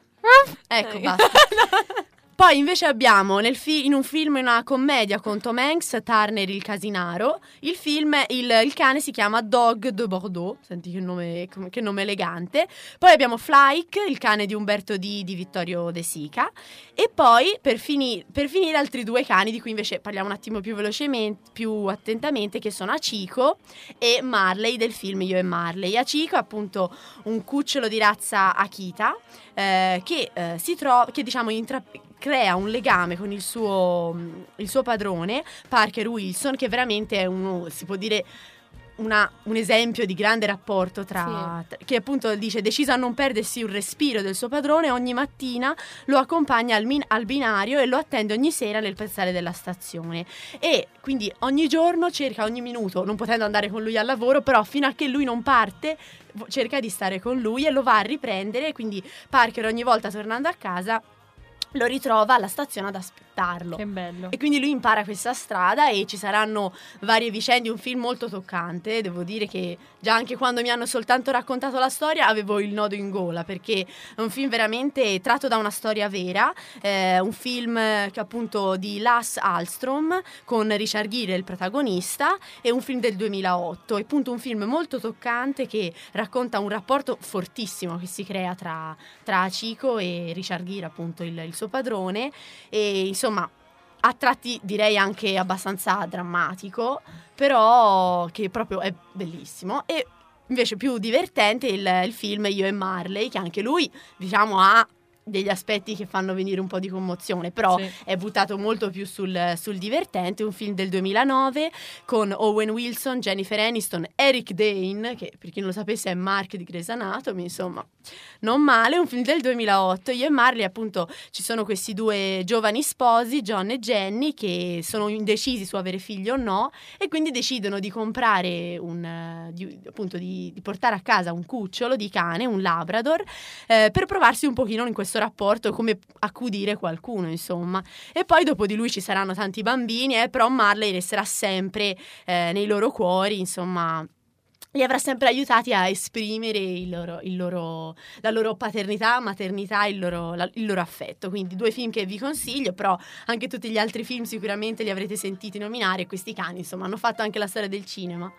Speaker 2: Ecco, basta. Poi invece abbiamo fi- in un film, una commedia con Tom Hanks, Turner il casinaro, il film, il, il cane si chiama Dog de Bordeaux, senti che nome, che nome elegante. Poi abbiamo Flyke, il cane di Umberto D. di Vittorio De Sica. E poi per, fini- per finire altri due cani di cui invece parliamo un attimo più velocemente, più attentamente, che sono Aciko e Marley del film Io e Marley. Aciko è appunto un cucciolo di razza Akita eh, che eh, si trova, che diciamo intra- crea un legame con il suo, il suo padrone, Parker Wilson, che veramente è uno, si può dire, una- un esempio di grande rapporto tra, tra- che appunto dice deciso a non perdersi un respiro del suo padrone ogni mattina lo accompagna al, min- al binario e lo attende ogni sera nel piazzale della stazione. E quindi ogni giorno cerca ogni minuto non potendo andare con lui al lavoro però fino a che lui non parte cerca di stare con lui e lo va a riprendere. Quindi Parker ogni volta tornando a casa lo ritrova alla stazione ad aspettarlo.
Speaker 8: Che bello.
Speaker 2: e quindi lui impara questa strada e ci saranno varie vicende, un film molto toccante, devo dire che già anche quando mi hanno soltanto raccontato la storia avevo il nodo in gola perché è un film veramente tratto da una storia vera, eh, un film che appunto di Lass Alstrom con Richard Gere il protagonista e un film del 2008, è appunto un film molto toccante che racconta un rapporto fortissimo che si crea tra, tra Chico e Richard Gere appunto il, il suo padrone e insomma a tratti direi anche abbastanza drammatico, però che proprio è bellissimo. E invece più divertente il, il film Io e Marley, che anche lui, diciamo, ha degli aspetti che fanno venire un po' di commozione, però
Speaker 8: Sì.
Speaker 2: è buttato molto più sul, sul divertente, un film del 2009 con Owen Wilson, Jennifer Aniston, Eric Dane, che per chi non lo sapesse è Mark di Grey's Anatomy, insomma, non male, un film del 2008, io e Marley appunto ci sono questi due giovani sposi, John e Jenny, che sono indecisi su avere figli o no e quindi decidono di comprare un, eh, di, appunto di, di portare a casa un cucciolo di cane, un Labrador, eh, per provarsi un pochino in questo rapporto come accudire qualcuno, insomma. E poi dopo di lui ci saranno tanti bambini, eh, però Marley resterà sempre eh, nei loro cuori, insomma. Li avrà sempre aiutati a esprimere il loro, il loro- la loro paternità, maternità, il il loro affetto. Quindi due film che vi consiglio, però anche tutti gli altri film sicuramente li avrete sentiti nominare. Questi cani, insomma, hanno fatto anche la storia del cinema.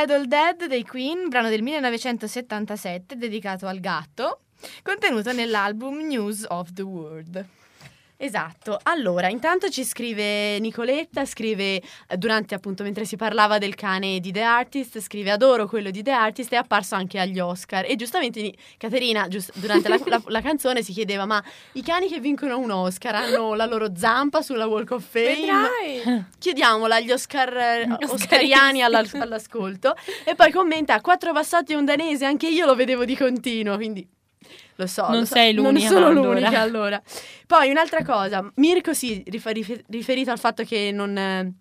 Speaker 12: Dead All Dead
Speaker 3: dei Queen, brano del 1977 dedicato al gatto, contenuto nell'album News of the World.
Speaker 2: Esatto, allora intanto ci scrive Nicoletta, scrive eh, durante appunto mentre si parlava del cane di The Artist, scrive adoro quello di The Artist, è apparso anche agli Oscar e giustamente Caterina giust- durante la, la- la canzone si chiedeva ma i cani che vincono un Oscar hanno la loro zampa sulla Walk of Fame?
Speaker 7: Vedrai.
Speaker 2: Chiediamola agli Oscar, eh, Oscariani alla- all'ascolto e poi commenta quattro bassotti e un danese, anche io lo vedevo di continuo, quindi lo so.
Speaker 8: Non
Speaker 2: lo so.
Speaker 8: sei l'unica,
Speaker 2: Non sono
Speaker 8: allora.
Speaker 2: l'unica allora. Poi un'altra cosa, Mirko si rifer- rifer- riferito al fatto che non, eh,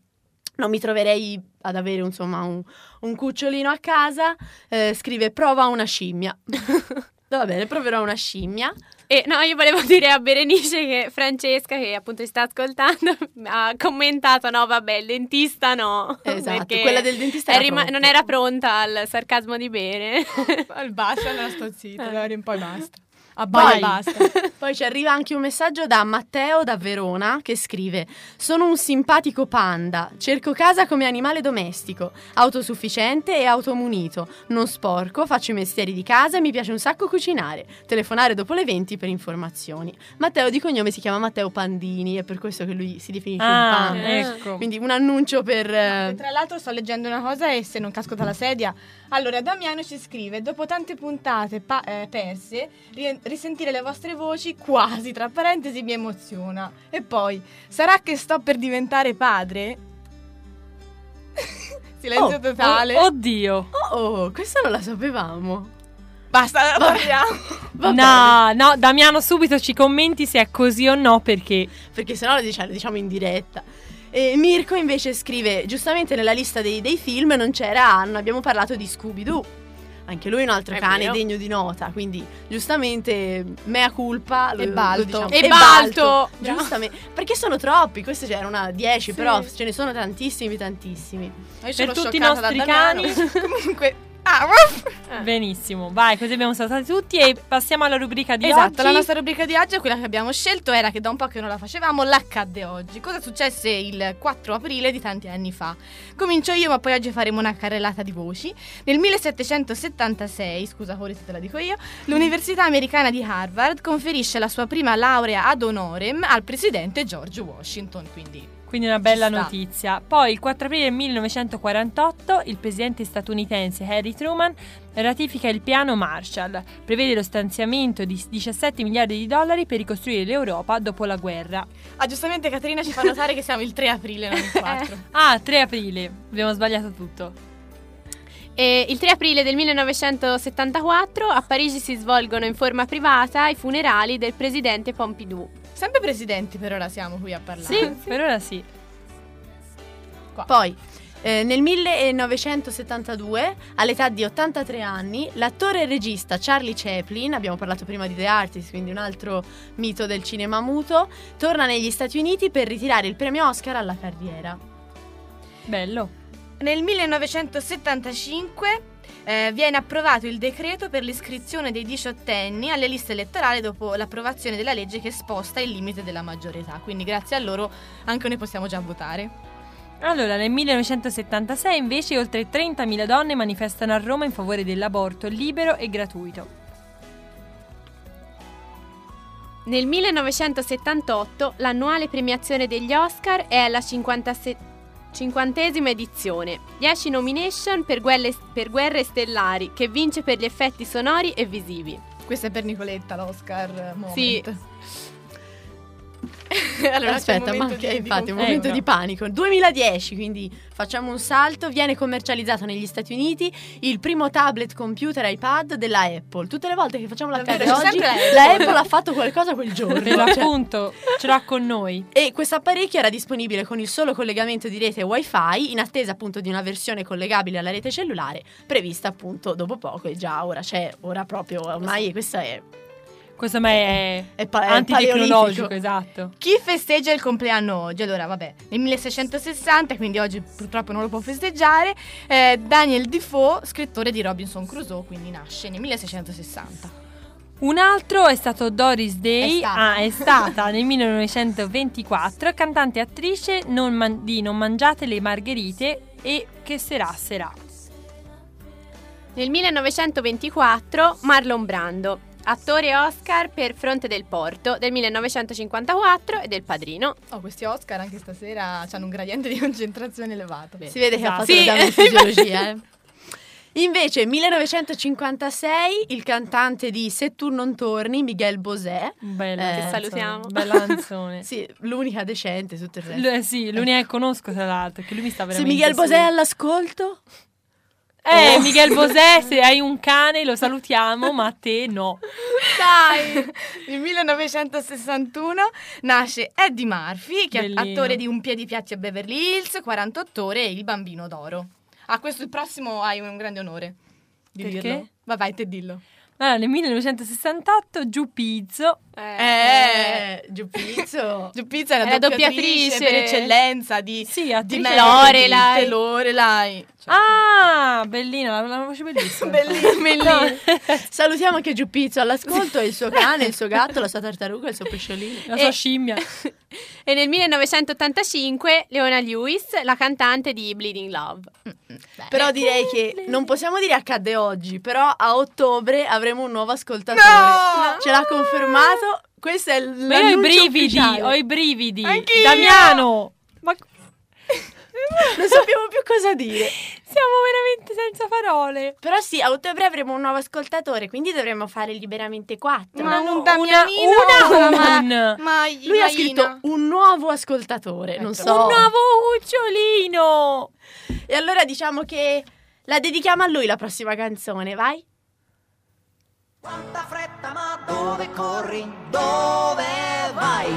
Speaker 2: non mi troverei ad avere insomma un, un cucciolino a casa, eh, scrive prova una scimmia. Va bene, proverò una scimmia.
Speaker 7: E no, io volevo dire a Berenice che Francesca, che appunto sta ascoltando, ha commentato: no, vabbè, il dentista no.
Speaker 2: Esatto, quella del dentista era
Speaker 7: rima- non era pronta al sarcasmo di bere.
Speaker 3: Basta, allora sto zitta,
Speaker 7: Eh.
Speaker 3: allora un po' e basta. Abbia
Speaker 2: Poi-
Speaker 3: e basta.
Speaker 2: Poi ci arriva anche un messaggio da Matteo da Verona che scrive: Sono un simpatico panda, cerco casa come animale domestico, autosufficiente e automunito, non sporco, faccio i mestieri di casa e mi piace un sacco cucinare. Telefonare dopo le 20 per informazioni. Matteo di cognome si chiama Matteo Pandini, è per questo che lui si definisce un
Speaker 8: Ah,
Speaker 2: panda.
Speaker 8: ecco.
Speaker 2: Quindi un annuncio per. eh,
Speaker 3: Tra l'altro sto leggendo una cosa e se non casco dalla sedia. Allora, Damiano ci scrive, dopo tante puntate pa- eh, perse, ri- risentire le vostre voci quasi, tra parentesi, mi emoziona. E poi, sarà che sto per diventare padre? Silenzio
Speaker 2: Oh,
Speaker 3: totale.
Speaker 8: Oh, oddio.
Speaker 2: Oh, questa non la sapevamo.
Speaker 3: Basta, parliamo.
Speaker 2: Va
Speaker 8: No, no, Damiano, subito ci commenti se è così o no perché
Speaker 2: perché sennò lo diciamo, lo diciamo in diretta. E Mirko invece scrive, giustamente nella lista dei, dei film non c'era, non abbiamo parlato di Scooby-Doo. Anche lui è un altro
Speaker 7: È
Speaker 2: cane
Speaker 7: vero.
Speaker 2: degno di nota, quindi giustamente mea culpa lo,
Speaker 3: E Balto.
Speaker 2: lo diciamo.
Speaker 7: E Balto.
Speaker 2: giustamente, perché sono troppi, queste c'erano 10,
Speaker 8: Sì.
Speaker 2: però ce ne sono tantissimi, tantissimi.
Speaker 3: Io
Speaker 8: per
Speaker 3: sono
Speaker 8: tutti i nostri cani
Speaker 3: Comunque,
Speaker 8: benissimo. Vai, così abbiamo salutati tutti e passiamo alla rubrica di
Speaker 3: esatto,
Speaker 8: oggi.
Speaker 3: la nostra rubrica di oggi, quella che abbiamo scelto, era che da un po' che non la facevamo, l'accadde oggi. Cosa successe il 4 aprile di tanti anni fa? Comincio io, ma poi oggi faremo una carrellata di voci. Nel 1776, scusa Cori se te la dico io, l'Università americana di Harvard conferisce la sua prima laurea ad honorem al presidente George Washington, quindi
Speaker 8: Quindi una bella notizia. Poi il 4 aprile 1948 il presidente statunitense Harry Truman ratifica il piano Marshall. Prevede lo stanziamento di 17 miliardi di dollari per ricostruire l'Europa dopo la guerra.
Speaker 3: Ah, giustamente Caterina ci fa notare che siamo il 3 aprile, non il 4.
Speaker 8: Ah, 3 aprile. Abbiamo sbagliato tutto.
Speaker 7: E il 3 aprile del 1974 a Parigi si svolgono in forma privata i funerali del presidente Pompidou.
Speaker 3: Sempre presidenti per ora siamo qui a parlare.
Speaker 8: Sì, per ora sì.
Speaker 2: Poi, eh, nel 1972, all'età di 83 anni, l'attore e regista Charlie Chaplin, abbiamo parlato prima di The Artist, quindi un altro mito del cinema muto, torna negli Stati Uniti per ritirare il premio Oscar alla carriera.
Speaker 8: Bello.
Speaker 3: Nel 1975 eh, viene approvato il decreto per l'iscrizione dei diciottenni alle liste elettorali dopo l'approvazione della legge che sposta il limite della maggiore età. Quindi grazie a loro anche noi possiamo già votare.
Speaker 8: Allora, nel 1976 invece oltre 30.000 donne manifestano a Roma in favore dell'aborto libero e gratuito.
Speaker 7: Nel 1978 l'annuale premiazione degli Oscar è alla 57 cinquantesima edizione. 10 nomination per guerre, per Guerre Stellari, che vince per gli effetti sonori e visivi.
Speaker 3: Questo è per Nicoletta l'Oscar moment.
Speaker 7: Sì.
Speaker 2: Allora, aspetta, ma
Speaker 3: momento
Speaker 2: che
Speaker 3: di-
Speaker 2: infatti un momento
Speaker 8: Ecco.
Speaker 2: di panico. 2010, quindi facciamo un salto. Viene commercializzato negli Stati Uniti il primo tablet computer iPad della Apple. Tutte le volte che facciamo la
Speaker 3: Davvero,
Speaker 2: oggi, la
Speaker 3: Apple.
Speaker 2: Ha fatto qualcosa quel giorno. Cioè,
Speaker 8: l'appunto, ce l'ha con noi.
Speaker 2: E questo apparecchio era disponibile con il solo collegamento di rete Wi-Fi, in attesa appunto di una versione collegabile alla rete cellulare, prevista appunto dopo poco. E già ora c'è, ora proprio, ormai questa è,
Speaker 8: Questo ma è,
Speaker 2: è, pa- è
Speaker 8: antitecnologico,
Speaker 2: paleolitico.
Speaker 8: esatto.
Speaker 3: Chi festeggia il compleanno oggi? Allora, vabbè, nel 1660, quindi oggi purtroppo non lo può festeggiare, eh, Daniel Defoe, scrittore di Robinson Crusoe, quindi nasce nel 1660.
Speaker 8: Un altro è stato Doris Day,
Speaker 3: È stata.
Speaker 8: ah, è stata nel 1924, cantante e attrice non man- di Non mangiate le margherite e Che sarà sarà.
Speaker 7: Nel 1924 Marlon Brando, attore Oscar per Fronte del Porto del 1954 e del Padrino.
Speaker 3: Oh, questi Oscar anche stasera hanno un gradiente di concentrazione elevato.
Speaker 2: Si vede che ha
Speaker 8: Esatto.
Speaker 2: fatto
Speaker 7: Sì.
Speaker 2: l'esame di fisiologia, eh. Invece, 1956, il cantante di Se tu non torni, Miguel Bosé.
Speaker 8: Bella
Speaker 2: Eh,
Speaker 7: Che salutiamo.
Speaker 8: Bella canzone.
Speaker 2: Sì, l'unica decente, tutto il resto.
Speaker 8: L- sì, l'unica che conosco tra l'altro, che lui mi sta
Speaker 2: Se
Speaker 8: veramente
Speaker 2: Miguel
Speaker 8: su.
Speaker 2: Bosé è all'ascolto,
Speaker 8: Eh, Miguel Bosé, se hai un cane lo salutiamo, ma a te no.
Speaker 3: Dai! Nel 1961 nasce Eddie Murphy, che è
Speaker 8: Bellino.
Speaker 3: attore di Un piedi piatti a Beverly Hills, 48 ore e Il bambino d'oro. Ah, questo il prossimo hai un grande onore di
Speaker 8: Perché?
Speaker 3: dirlo. Vai, vai, te dillo.
Speaker 8: Allora, nel 1968 Giù Pizzo.
Speaker 2: Eh, Giuppizzo.
Speaker 3: Giuppizza è la,
Speaker 7: È la
Speaker 3: doppiatrice,
Speaker 7: doppiatrice.
Speaker 3: per eccellenza di,
Speaker 8: Sì,
Speaker 3: di
Speaker 7: Lorelai.
Speaker 3: Lorelai. Cioè,
Speaker 8: Ah, bellina, la, la voce bellissima.
Speaker 3: bellissima.
Speaker 2: Salutiamo anche Giuppizzo all'ascolto, il suo cane, il suo gatto, la sua tartaruga, il suo pesciolino.
Speaker 8: La sua
Speaker 7: E-
Speaker 8: scimmia.
Speaker 7: E nel 1985 Leona Lewis, la cantante di Bleeding Love.
Speaker 2: Però direi che non possiamo dire accadde oggi, però a ottobre avremo un nuovo ascoltatore.
Speaker 3: No!
Speaker 2: Ce l'ha confermato. Questo è
Speaker 8: Ma io ho i brividi,
Speaker 2: ufficiale.
Speaker 8: ho i brividi.
Speaker 3: Anch'io!
Speaker 8: Damiano. Ma
Speaker 2: Non sappiamo più cosa dire.
Speaker 8: siamo veramente senza parole.
Speaker 2: Però sì, a ottobre avremo un nuovo ascoltatore, quindi dovremmo fare liberamente quattro.
Speaker 3: Ma
Speaker 8: no,
Speaker 3: un Damianino,
Speaker 8: una,
Speaker 3: ma-
Speaker 8: un.
Speaker 3: ma-
Speaker 2: Lui ha scritto un nuovo ascoltatore, non so.
Speaker 8: Un nuovo cucciolino.
Speaker 2: E allora diciamo che la dedichiamo a lui la prossima canzone, vai?
Speaker 14: Quanta fretta, ma dove corri? Dove vai?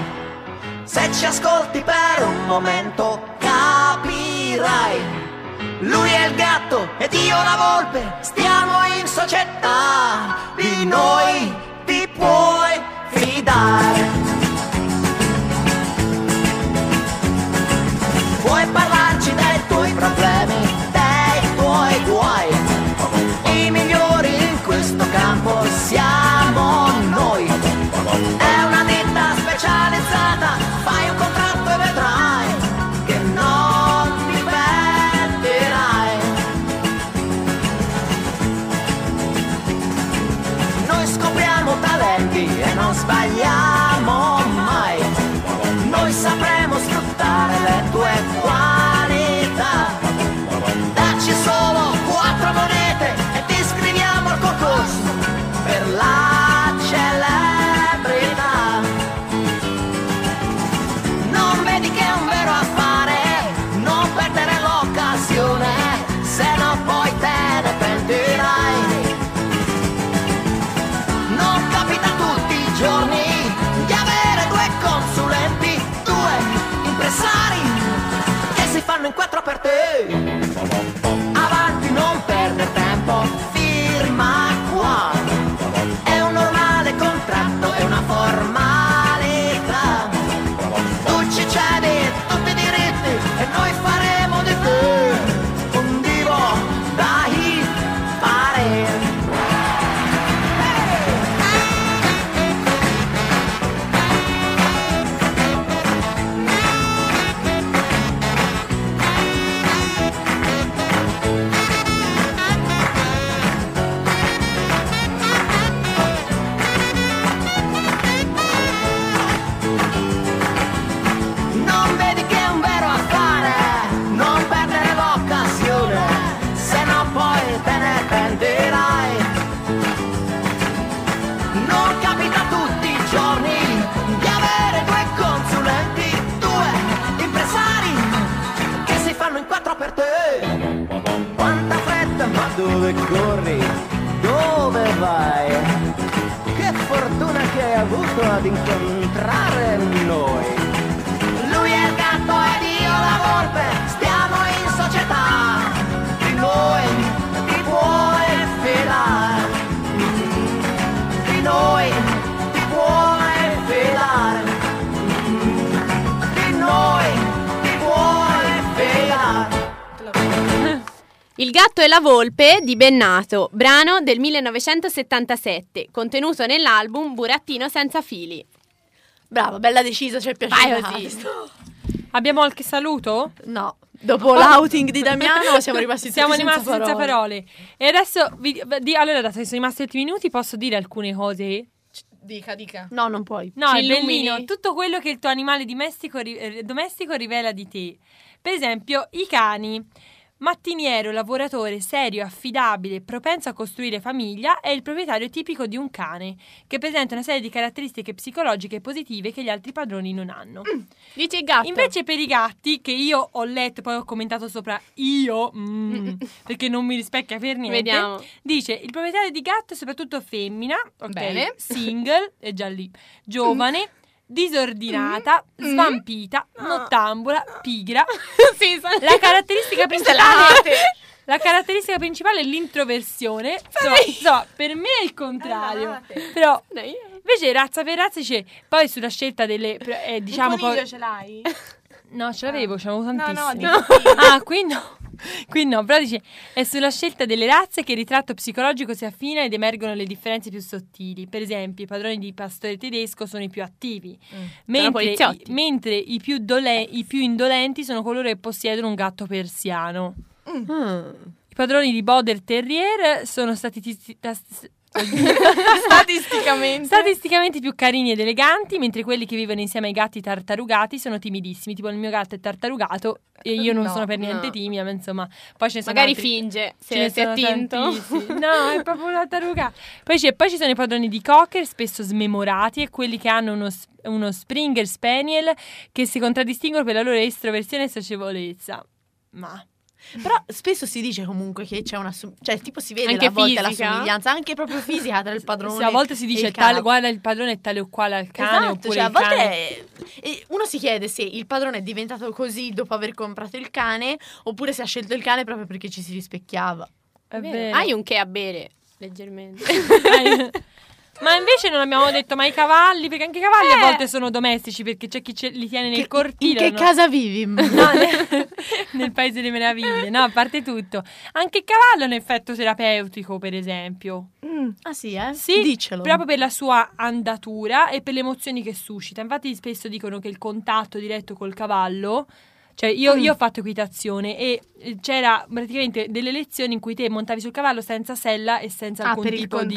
Speaker 14: Se ci ascolti per un momento capirai. Lui è il gatto ed io la volpe, stiamo in società. Di noi ti puoi fidare. Il gatto
Speaker 7: e la volpe di Bennato, brano del 1977, contenuto nell'album Burattino senza fili.
Speaker 2: Bravo, bella decisa, ci è piaciuto.
Speaker 7: Vai così.
Speaker 8: Abbiamo qualche saluto?
Speaker 2: No, dopo l'outing di Damiano siamo rimasti tutti
Speaker 8: Siamo
Speaker 2: senza
Speaker 8: rimasti senza parole. E adesso, vi- di- allora, dato che sono rimasti ultimi minuti, posso dire alcune cose?
Speaker 3: Dica, dica.
Speaker 2: No, non puoi.
Speaker 8: No,
Speaker 7: Ci
Speaker 8: è
Speaker 7: illumini?
Speaker 8: bellino. Tutto quello che il tuo animale domestico, eh, domestico rivela di te. Per esempio, i cani. Mattiniero, lavoratore, serio, affidabile, propenso a costruire famiglia, è il proprietario tipico di un cane, che presenta una serie di caratteristiche psicologiche positive che gli altri padroni non hanno.
Speaker 7: Dice il gatto.
Speaker 8: Invece per i gatti, che io ho letto, poi ho commentato sopra io, mm, perché non mi rispecchia per niente,
Speaker 7: Vediamo.
Speaker 8: dice il proprietario di gatto è soprattutto femmina, ok,
Speaker 3: Bene.
Speaker 8: single, è già lì, giovane, disordinata,
Speaker 3: Mm.
Speaker 8: svampita, nottambula, pigra.
Speaker 3: sì, sa-
Speaker 8: La caratteristica principale la caratteristica principale è l'introversione. Insomma, insomma, per me è il contrario. Però invece razza per razza dice poi sulla scelta delle eh, diciamo
Speaker 3: Un
Speaker 8: poi
Speaker 3: ce l'hai?
Speaker 8: No, ce l'avevo, ce l'avevo
Speaker 3: No, no,
Speaker 8: tantissimi.
Speaker 3: dico
Speaker 8: ah, qui no. Qui no, però dice è sulla scelta delle razze che il ritratto psicologico si affina ed emergono le differenze più sottili. Per esempio, i padroni di pastore tedesco sono i più attivi, mentre, i, mentre i più dole- i più indolenti sono coloro che possiedono un gatto persiano. I padroni di Border Terrier sono stati
Speaker 3: Statisticamente.
Speaker 8: Statisticamente più carini ed eleganti, mentre quelli che vivono insieme ai gatti tartarugati sono timidissimi. Tipo il mio gatto è tartarugato e io non
Speaker 7: No,
Speaker 8: sono per niente
Speaker 7: no.
Speaker 8: timida, ma insomma, poi ce ne sono
Speaker 7: Magari
Speaker 8: altri-
Speaker 7: finge, se si è tinto.
Speaker 8: tantissimi. No, è proprio una tartaruga. Poi, poi ci sono i padroni di cocker, spesso smemorati, e quelli che hanno uno, uno Springer Spaniel che si contraddistinguono per la loro estroversione e socievolezza. Ma
Speaker 2: Però spesso si dice comunque che c'è una som- cioè tipo si vede
Speaker 7: Anche
Speaker 2: a volte la somiglianza, anche proprio fisica tra il padrone.
Speaker 8: se a volte si dice tale, guarda il padrone è tale o quale al cane,
Speaker 2: Esatto,
Speaker 8: oppure
Speaker 2: cioè a
Speaker 8: il
Speaker 2: volte
Speaker 8: cane-
Speaker 2: è- uno si chiede se il padrone è diventato così dopo aver comprato il cane oppure se ha scelto il cane proprio perché ci si rispecchiava.
Speaker 8: È vero.
Speaker 7: Hai un che a bere, leggermente.
Speaker 8: Ma invece non abbiamo detto mai i cavalli, perché anche i cavalli
Speaker 7: Eh.
Speaker 8: a volte sono domestici, perché c'è chi ce- li tiene nel
Speaker 2: Che-
Speaker 8: cortile.
Speaker 2: in che
Speaker 8: no?
Speaker 2: casa vivi?
Speaker 8: No, nel, nel paese delle meraviglie, no, a parte tutto. Anche il cavallo ha un effetto terapeutico, per esempio.
Speaker 2: Ah sì, eh?
Speaker 8: Sì,
Speaker 2: Diccelo.
Speaker 8: proprio per la sua andatura e per le emozioni che suscita. Infatti spesso dicono che il contatto diretto col cavallo, cioè io, io ho fatto equitazione e eh, c'era praticamente delle lezioni in cui te montavi sul cavallo senza sella e senza
Speaker 3: Ah,
Speaker 8: alcun
Speaker 3: il
Speaker 8: tipo di,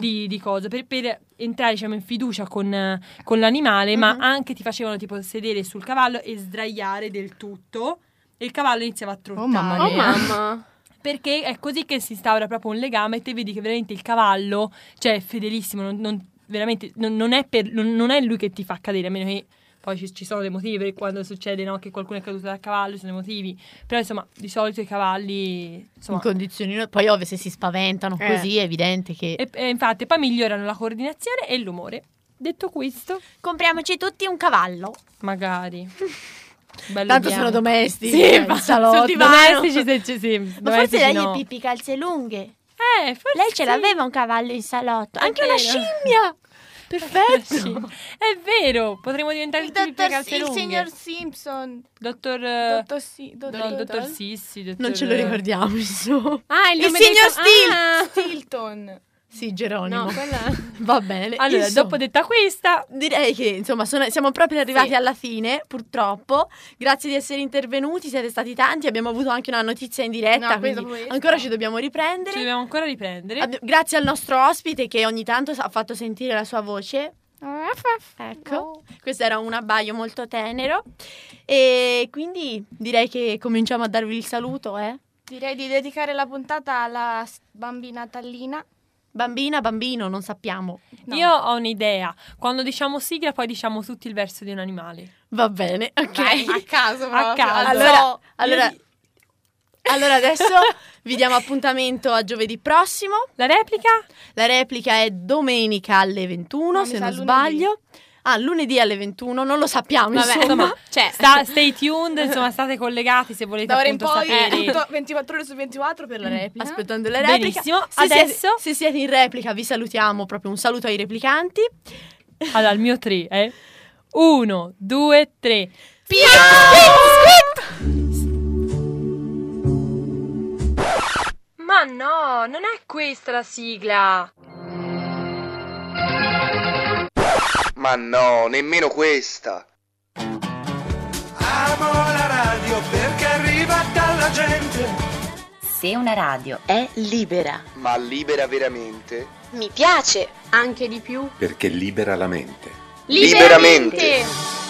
Speaker 8: di, di cosa, per, per entrare diciamo in fiducia con, con l'animale, ma
Speaker 3: Mhm.
Speaker 8: anche ti facevano tipo sedere sul cavallo e sdraiare del tutto e il cavallo iniziava a trottare.
Speaker 3: mamma
Speaker 7: oh mamma.
Speaker 8: Perché è così che si instaura proprio un legame e te vedi che veramente il cavallo, cioè è fedelissimo, non, non- veramente non, non è per- non- non è lui che ti fa cadere, a meno che poi ci, ci sono dei motivi per quando succede no, che qualcuno è caduto dal cavallo, ci sono dei motivi, però insomma di solito i cavalli... Insomma,
Speaker 2: in condizioni poi ovvio se si spaventano
Speaker 7: Eh.
Speaker 2: così è evidente che
Speaker 8: e, e infatti poi migliorano la coordinazione e l'umore. Detto questo,
Speaker 9: Compriamoci tutti un cavallo.
Speaker 8: magari... Bello
Speaker 2: tanto
Speaker 8: bianco.
Speaker 2: sono domestici,
Speaker 8: Sì,
Speaker 2: eh, salotto.
Speaker 8: Domestici se ci sì,
Speaker 9: Ma forse
Speaker 8: domestici
Speaker 9: lei
Speaker 8: no.
Speaker 9: è Pippi Calzelunghe.
Speaker 8: Eh, forse
Speaker 9: Lei ce
Speaker 8: sì.
Speaker 9: l'aveva un cavallo in salotto.
Speaker 8: È
Speaker 9: Anche una scimmia.
Speaker 2: Perfetto.
Speaker 8: Sì. È vero, potremmo diventare
Speaker 3: Il
Speaker 8: tutti
Speaker 3: dottor
Speaker 8: calze
Speaker 3: il
Speaker 8: lunghe.
Speaker 3: signor Simpson.
Speaker 8: Dottor,
Speaker 3: Dottor, sì, dottor,
Speaker 8: no, dottor Sissi, dottor,
Speaker 2: Non ce lo ricordiamo, insomma.
Speaker 7: Ah, il,
Speaker 3: Il signor Stil-
Speaker 7: Ah.
Speaker 3: Stilton.
Speaker 2: Sì, Geronimo.
Speaker 7: No, quella...
Speaker 2: Va bene.
Speaker 8: Allora,
Speaker 2: Insomma,
Speaker 8: dopo detta questa,
Speaker 2: direi che insomma sono- siamo proprio arrivati
Speaker 7: Sì.
Speaker 2: alla fine, purtroppo. Grazie di essere intervenuti, siete stati tanti. Abbiamo avuto anche una notizia in diretta,
Speaker 3: No,
Speaker 2: quindi ancora ci dobbiamo riprendere.
Speaker 8: ci dobbiamo ancora riprendere.
Speaker 2: Abbi- grazie al nostro ospite che ogni tanto ha fatto sentire la sua voce. Ecco, questo era un abbaio molto tenero. E quindi direi che cominciamo a darvi il saluto, eh?
Speaker 3: Direi di dedicare la puntata alla bambina Tallina.
Speaker 2: Bambina, bambino, non sappiamo.
Speaker 3: No.
Speaker 8: Io ho un'idea. Quando diciamo sigla, poi diciamo tutti il verso di un animale.
Speaker 2: Va bene, ok.
Speaker 3: Dai, a caso,
Speaker 8: A
Speaker 3: proprio.
Speaker 8: caso.
Speaker 2: Allora, allora, allora adesso vi diamo appuntamento a giovedì prossimo.
Speaker 8: La replica?
Speaker 2: La replica è domenica alle 21,
Speaker 3: No,
Speaker 2: se non
Speaker 3: lunedì.
Speaker 2: Ah, lunedì alle 21, non lo sappiamo,
Speaker 8: Vabbè,
Speaker 2: insomma.
Speaker 8: insomma,
Speaker 7: Cioè,
Speaker 8: sta- stay tuned, insomma, state collegati se volete
Speaker 3: Da ora in poi
Speaker 8: sapere.
Speaker 3: tutto 24 ore su 24 per la replica.
Speaker 2: Aspettando le repliche.
Speaker 8: Benissimo,
Speaker 2: Se
Speaker 8: adesso-
Speaker 2: siete, se siete in replica vi salutiamo, proprio un saluto ai replicanti.
Speaker 8: Allora, il mio 3 è 1, 2, 3.
Speaker 4: Ma no, non è questa la sigla.
Speaker 5: Ma no, nemmeno questa.
Speaker 13: Amo la radio perché arriva dalla gente.
Speaker 6: Se una radio è libera,
Speaker 5: Ma libera veramente?
Speaker 9: Mi piace.
Speaker 7: anche di più.
Speaker 15: perché libera la mente.
Speaker 5: Liberamente.
Speaker 3: Liberamente.